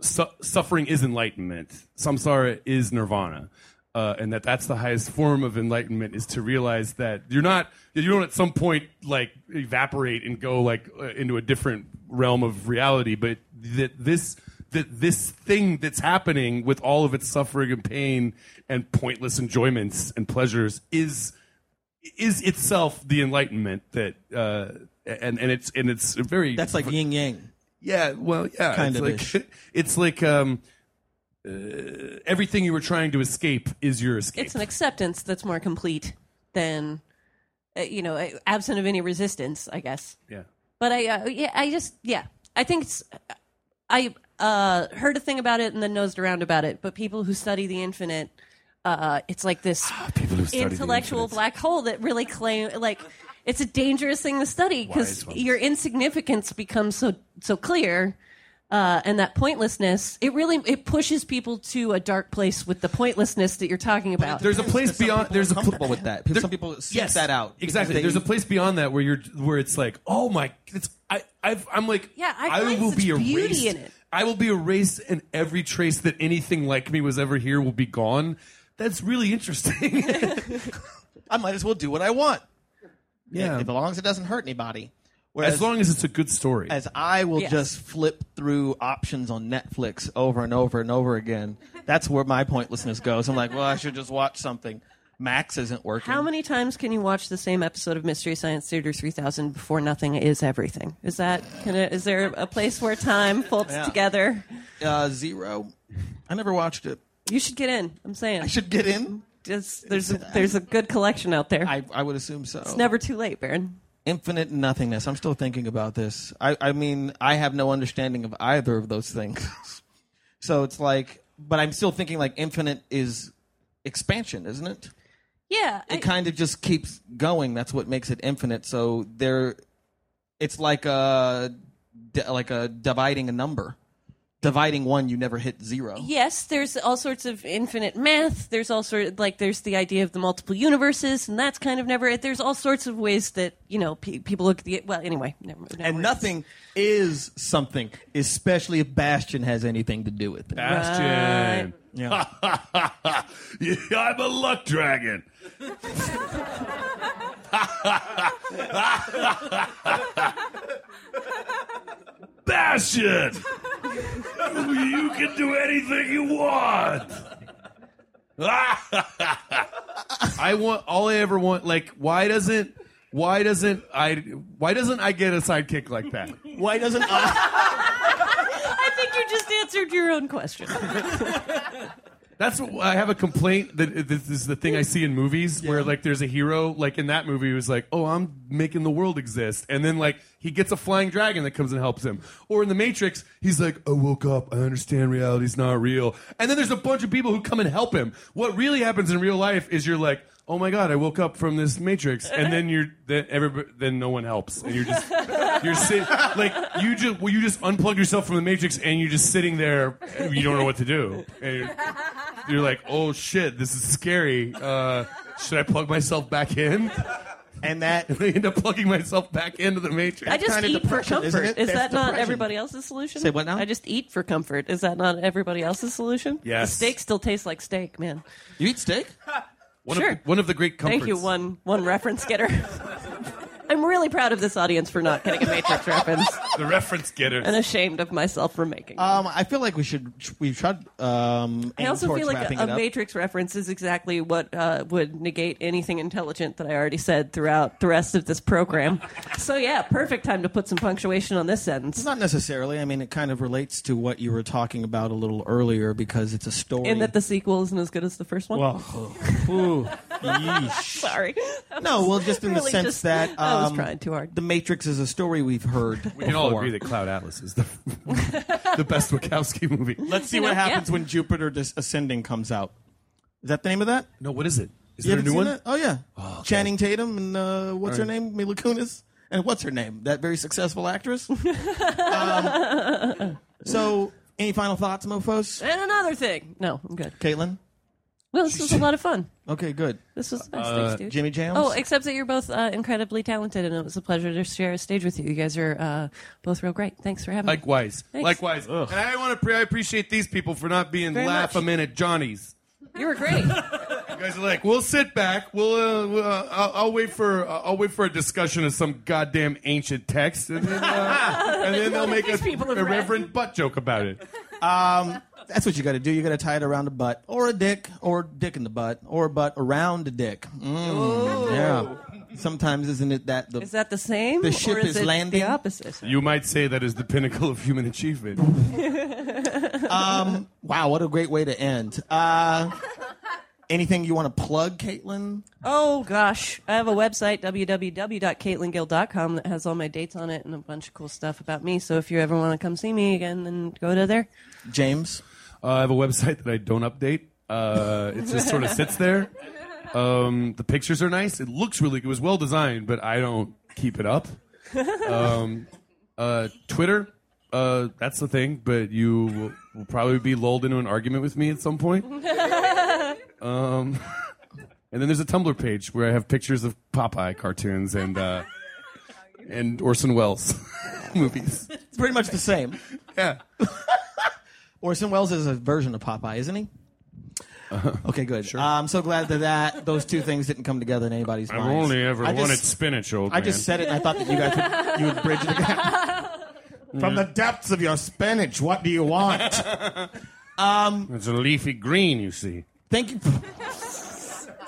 Speaker 4: su- suffering is enlightenment, samsara is nirvana. Uh, and that that's the highest form of enlightenment is to realize that you're not that you don't at some point like evaporate and go like uh, into a different realm of reality, but that this that this thing that's happening with all of its suffering and pain and pointless enjoyments and pleasures is is itself the enlightenment that uh, and and it's and it's very
Speaker 1: That's like yin yang.
Speaker 4: yeah, well, yeah,
Speaker 1: Kind
Speaker 4: it's
Speaker 1: of
Speaker 4: like
Speaker 1: ish. [laughs]
Speaker 4: it's like um, uh, everything you were trying to escape is your escape.
Speaker 3: It's an acceptance that's more complete than, uh, you know, uh, absent of any resistance, I guess.
Speaker 4: yeah.
Speaker 3: But I, uh, yeah, I just, yeah, I think it's. I uh, heard a thing about it and then nosed around about it. But people who study the infinite, uh, it's like this
Speaker 4: People who study the
Speaker 3: intellectual black hole that really claim like it's a dangerous thing to study because
Speaker 4: Wise ones.
Speaker 3: your insignificance becomes so so clear. Uh, and that pointlessness, it really it pushes people to a dark place with the pointlessness that you're talking about.
Speaker 4: There's a place beyond.
Speaker 1: people
Speaker 4: There's
Speaker 1: are
Speaker 4: a pl-
Speaker 1: comfortable with that. Some people seek that out.
Speaker 4: Exactly.
Speaker 1: they-
Speaker 4: There's a place beyond that where you're where it's like, oh my, it's I I've, I'm like,
Speaker 3: Yeah, I find
Speaker 4: will
Speaker 3: such
Speaker 4: be
Speaker 3: beauty
Speaker 4: erased.
Speaker 3: in it.
Speaker 4: I will be erased, and every trace that anything like me was ever here will be gone. That's really interesting. [laughs]
Speaker 1: I might as well do what I want.
Speaker 4: yeah.
Speaker 1: As long as it doesn't hurt anybody. Whereas,
Speaker 4: As long as it's a good story.
Speaker 1: as I will
Speaker 3: Yes.
Speaker 1: just flip through options on Netflix over and over and over again, that's where my pointlessness goes. I'm like, well, I should just watch something. Max isn't working.
Speaker 3: How many times can you watch the same episode of Mystery Science Theater 3000 before nothing is everything? Is that can it, is there a place where time folds
Speaker 1: Yeah.
Speaker 3: together?
Speaker 1: Uh, zero. I never watched it.
Speaker 3: You should get in. I'm saying.
Speaker 1: I should get in.
Speaker 3: Just, there's a, there's a good collection out there.
Speaker 1: I, I would assume so.
Speaker 3: it's never too late, Baron.
Speaker 1: Infinite nothingness. I'm still thinking about this. I, I mean, I have no understanding of either of those things. [laughs] so it's like, but I'm still thinking like infinite is expansion, isn't it?
Speaker 3: Yeah, I-
Speaker 1: It kind of just keeps going. That's what makes it infinite. So there, it's like a like a dividing a number. Dividing one, you never hit zero.
Speaker 3: yes. There's all sorts of infinite math. There's all sort like there's the idea of the multiple universes, and that's kind of never. There's all sorts of ways that you know pe- people look at the. Well, anyway, never, never
Speaker 1: And nothing is something, especially if Bastian has anything to do with it.
Speaker 4: Bastian.
Speaker 1: Yeah. [laughs]
Speaker 4: yeah, I'm a luck dragon. [laughs] [laughs] Bastian! you can do anything you want. [laughs] I want all I ever want. Like, why doesn't why doesn't I why doesn't I get a sidekick like that?
Speaker 1: Why doesn't [laughs] I?
Speaker 3: I think you just answered your own question. [laughs]
Speaker 4: That's what I have a complaint that uh, this is the thing I see in movies where like there's a hero like in that movie who's like, "Oh, I'm making the world exist." And then like he gets a flying dragon that comes and helps him. Or in the Matrix, he's like, "I woke up. I understand reality's not real." And then there's a bunch of people who come and help him. What really happens in real life is you're like, "Oh my god, I woke up from this Matrix." And then you're then everybody then no one helps. And you're just you're sitting like you just well, you just unplug yourself from the Matrix and you're just sitting there you don't know what to do. And you're, you're like, oh shit, this is scary. Uh, should I plug myself back in?
Speaker 1: And that
Speaker 4: I [laughs] end up plugging myself back into the Matrix.
Speaker 3: I just
Speaker 1: kind of
Speaker 3: eat for
Speaker 1: depression, isn't it?
Speaker 3: Is
Speaker 1: That's
Speaker 3: that not
Speaker 1: depression.
Speaker 3: everybody else's solution?
Speaker 2: Say what now?
Speaker 3: I just eat for comfort. Is that not everybody else's solution?
Speaker 4: Yes.
Speaker 3: The steak still tastes like steak, man.
Speaker 2: You eat steak?
Speaker 4: One,
Speaker 3: sure.
Speaker 4: of, one of the great comforts.
Speaker 3: Thank you, one one reference getter. [laughs] I'm really proud of this audience for not getting a Matrix reference, [laughs]
Speaker 4: The reference getter.
Speaker 3: and ashamed of myself for making. it.
Speaker 1: um, I feel like we should we should um.
Speaker 3: I also feel like a, a. Matrix reference is exactly what uh, would negate anything intelligent that I already said throughout the rest of this program. [laughs] so yeah, perfect time to put some punctuation on this sentence.
Speaker 1: Not necessarily. I mean, it kind of relates to what you were talking about a little earlier because it's a story.
Speaker 3: And that the sequel isn't as good as the first one.
Speaker 1: well, [laughs] ooh, yeesh.
Speaker 3: Sorry.
Speaker 1: No, well, just in the sense
Speaker 3: just-
Speaker 1: that
Speaker 3: I was
Speaker 1: um,
Speaker 3: trying too hard.
Speaker 1: The Matrix is a story we've heard.
Speaker 4: we can all
Speaker 1: before.
Speaker 4: agree that Cloud Atlas is the, [laughs] the best Wachowski movie. [laughs]
Speaker 1: Let's see
Speaker 3: You
Speaker 1: what
Speaker 3: know,
Speaker 1: happens
Speaker 3: yeah.
Speaker 1: when Jupiter Dis- Ascending comes out. Is that the name of that?
Speaker 4: No, what is it? Is
Speaker 1: You
Speaker 4: there a
Speaker 1: haven't
Speaker 4: new
Speaker 1: seen
Speaker 4: one?
Speaker 1: that? Oh yeah, Channing Tatum and uh, what's her name? Mila Kunis. And what's her name? That very successful actress. [laughs] um, so, any final thoughts, mofo's?
Speaker 3: And another thing. No, I'm good.
Speaker 1: Caitlin.
Speaker 3: Well, this was a lot of fun. [laughs]
Speaker 1: Okay, good.
Speaker 3: This was nice.
Speaker 4: Uh,
Speaker 3: Thanks, dude.
Speaker 1: Jimmy Jams.
Speaker 3: Oh, except that you're both uh, incredibly talented, and it was a pleasure to share a stage with you. You guys are uh, both real great. Thanks for having me.
Speaker 4: Likewise.
Speaker 3: Thanks.
Speaker 4: Likewise. And I want to pre- I appreciate these people for not being
Speaker 3: Very
Speaker 4: laugh
Speaker 3: much.
Speaker 4: a minute Johnnies.
Speaker 3: You were great. [laughs]
Speaker 4: You guys are like, we'll sit back. We'll, uh, we'll uh, I'll, I'll wait for, uh, I'll wait for a discussion of some goddamn ancient text, and then, uh, [laughs] and then they'll make a
Speaker 3: These people have
Speaker 4: irreverent butt joke about it.
Speaker 1: That's what you got to do. You got to tie it around a butt or a dick or dick in the butt or a butt around a dick. Mm, yeah. Sometimes isn't it that the
Speaker 3: Is that the same?
Speaker 1: The ship
Speaker 3: or is,
Speaker 1: is
Speaker 3: it
Speaker 1: landing.
Speaker 3: The opposite.
Speaker 4: You might say that is the pinnacle of human achievement. [laughs]
Speaker 1: wow? What a great way to end. Uh, anything you want to plug, Caitlin?
Speaker 3: Oh gosh, I have a website www.caitlingill.com that has all my dates on it and a bunch of cool stuff about me. So if you ever want to come see me again, then go to there.
Speaker 1: James.
Speaker 4: Uh, I have a website [laughs] that I don't update. Uh, it just sort of sits there. Um, the pictures are nice. It looks really. It was well designed, but I don't keep it up. Um, [laughs] uh, Twitter. Uh, that's the thing, but you will, will probably be lulled into an argument with me at some point. [laughs] Um, and then there's a Tumblr page where I have pictures of Popeye cartoons and uh, and Orson Welles movies.
Speaker 1: It's pretty much the same.
Speaker 4: Yeah.
Speaker 1: Orson Welles is a version of Popeye, isn't he?
Speaker 4: Uh-huh.
Speaker 1: Okay, good. Uh, I'm so glad that, that those two things didn't come together in anybody's mind.
Speaker 4: I've
Speaker 1: minds.
Speaker 4: only ever
Speaker 1: I just-
Speaker 4: wanted spinach, old
Speaker 1: I
Speaker 4: man.
Speaker 1: just said it, and I thought that you guys would, you would bridge the gap. [laughs] From the depths of your spinach, what do you want? [laughs]
Speaker 4: It's a leafy green, you see.
Speaker 1: Thank you.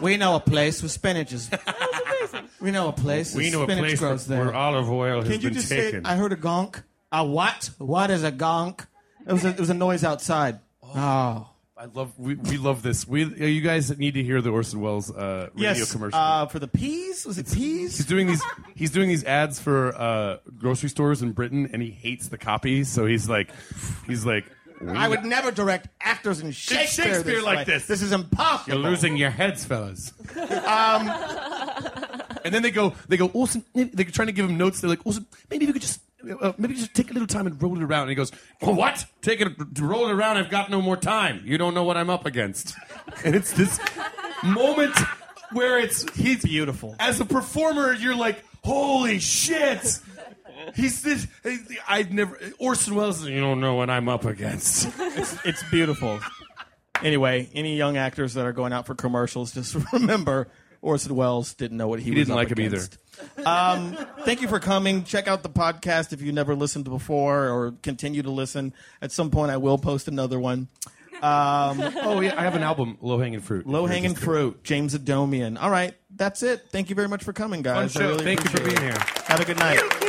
Speaker 1: We know a place with spinach is. [laughs] We know a place.
Speaker 4: We
Speaker 1: where
Speaker 4: know a
Speaker 1: spinach
Speaker 4: place
Speaker 1: grows
Speaker 4: where,
Speaker 1: there.
Speaker 4: where olive oil has
Speaker 1: Can you
Speaker 4: been
Speaker 1: just say?
Speaker 4: taken.
Speaker 1: It? I heard a gonk. A what? What is a gonk? It was a, it was a noise outside. Oh,
Speaker 4: I love we, we love this. We you guys need to hear the Orson Welles uh, radio
Speaker 1: yes.
Speaker 4: commercial.
Speaker 1: Uh, for the peas? Was it
Speaker 4: he's
Speaker 1: peas?
Speaker 4: doing these he's doing these ads for uh, grocery stores in Britain, and he hates the copy. So he's like he's like
Speaker 1: I would never direct actors in Shakespeare,
Speaker 4: Shakespeare
Speaker 1: this
Speaker 4: like
Speaker 1: way.
Speaker 4: this.
Speaker 1: This is impossible.
Speaker 4: You're losing your heads, fellas. um, and then they go, they go, Orson. They're trying to give him notes. They're like, Orson, maybe you could just, uh, maybe just take a little time and roll it around. And he goes, well, what? Take it, roll it around. I've got no more time. You don't know what I'm up against. [laughs] And it's this moment where it's he's
Speaker 1: Beautiful.
Speaker 4: As a performer, you're like, holy shit. He's this. I've never. Orson Welles. You don't know what I'm up against. [laughs]
Speaker 1: It's beautiful. Anyway, any young actors that are going out for commercials, just [laughs] remember Orson Welles didn't know what he,
Speaker 4: He
Speaker 1: was
Speaker 4: didn't like him either.
Speaker 1: Against. Um, thank you for coming. Check out the podcast if you never listened before or continue to listen. At some point, I will post another one. Um, [laughs]
Speaker 4: Oh yeah, I have an album, Low Hanging Fruit.
Speaker 1: Low hanging fruit, James Adomian. All right, that's it. Thank you very much for coming, guys. I
Speaker 4: show.
Speaker 1: really
Speaker 4: Thank you for being
Speaker 1: it.
Speaker 4: here.
Speaker 1: Have a good night.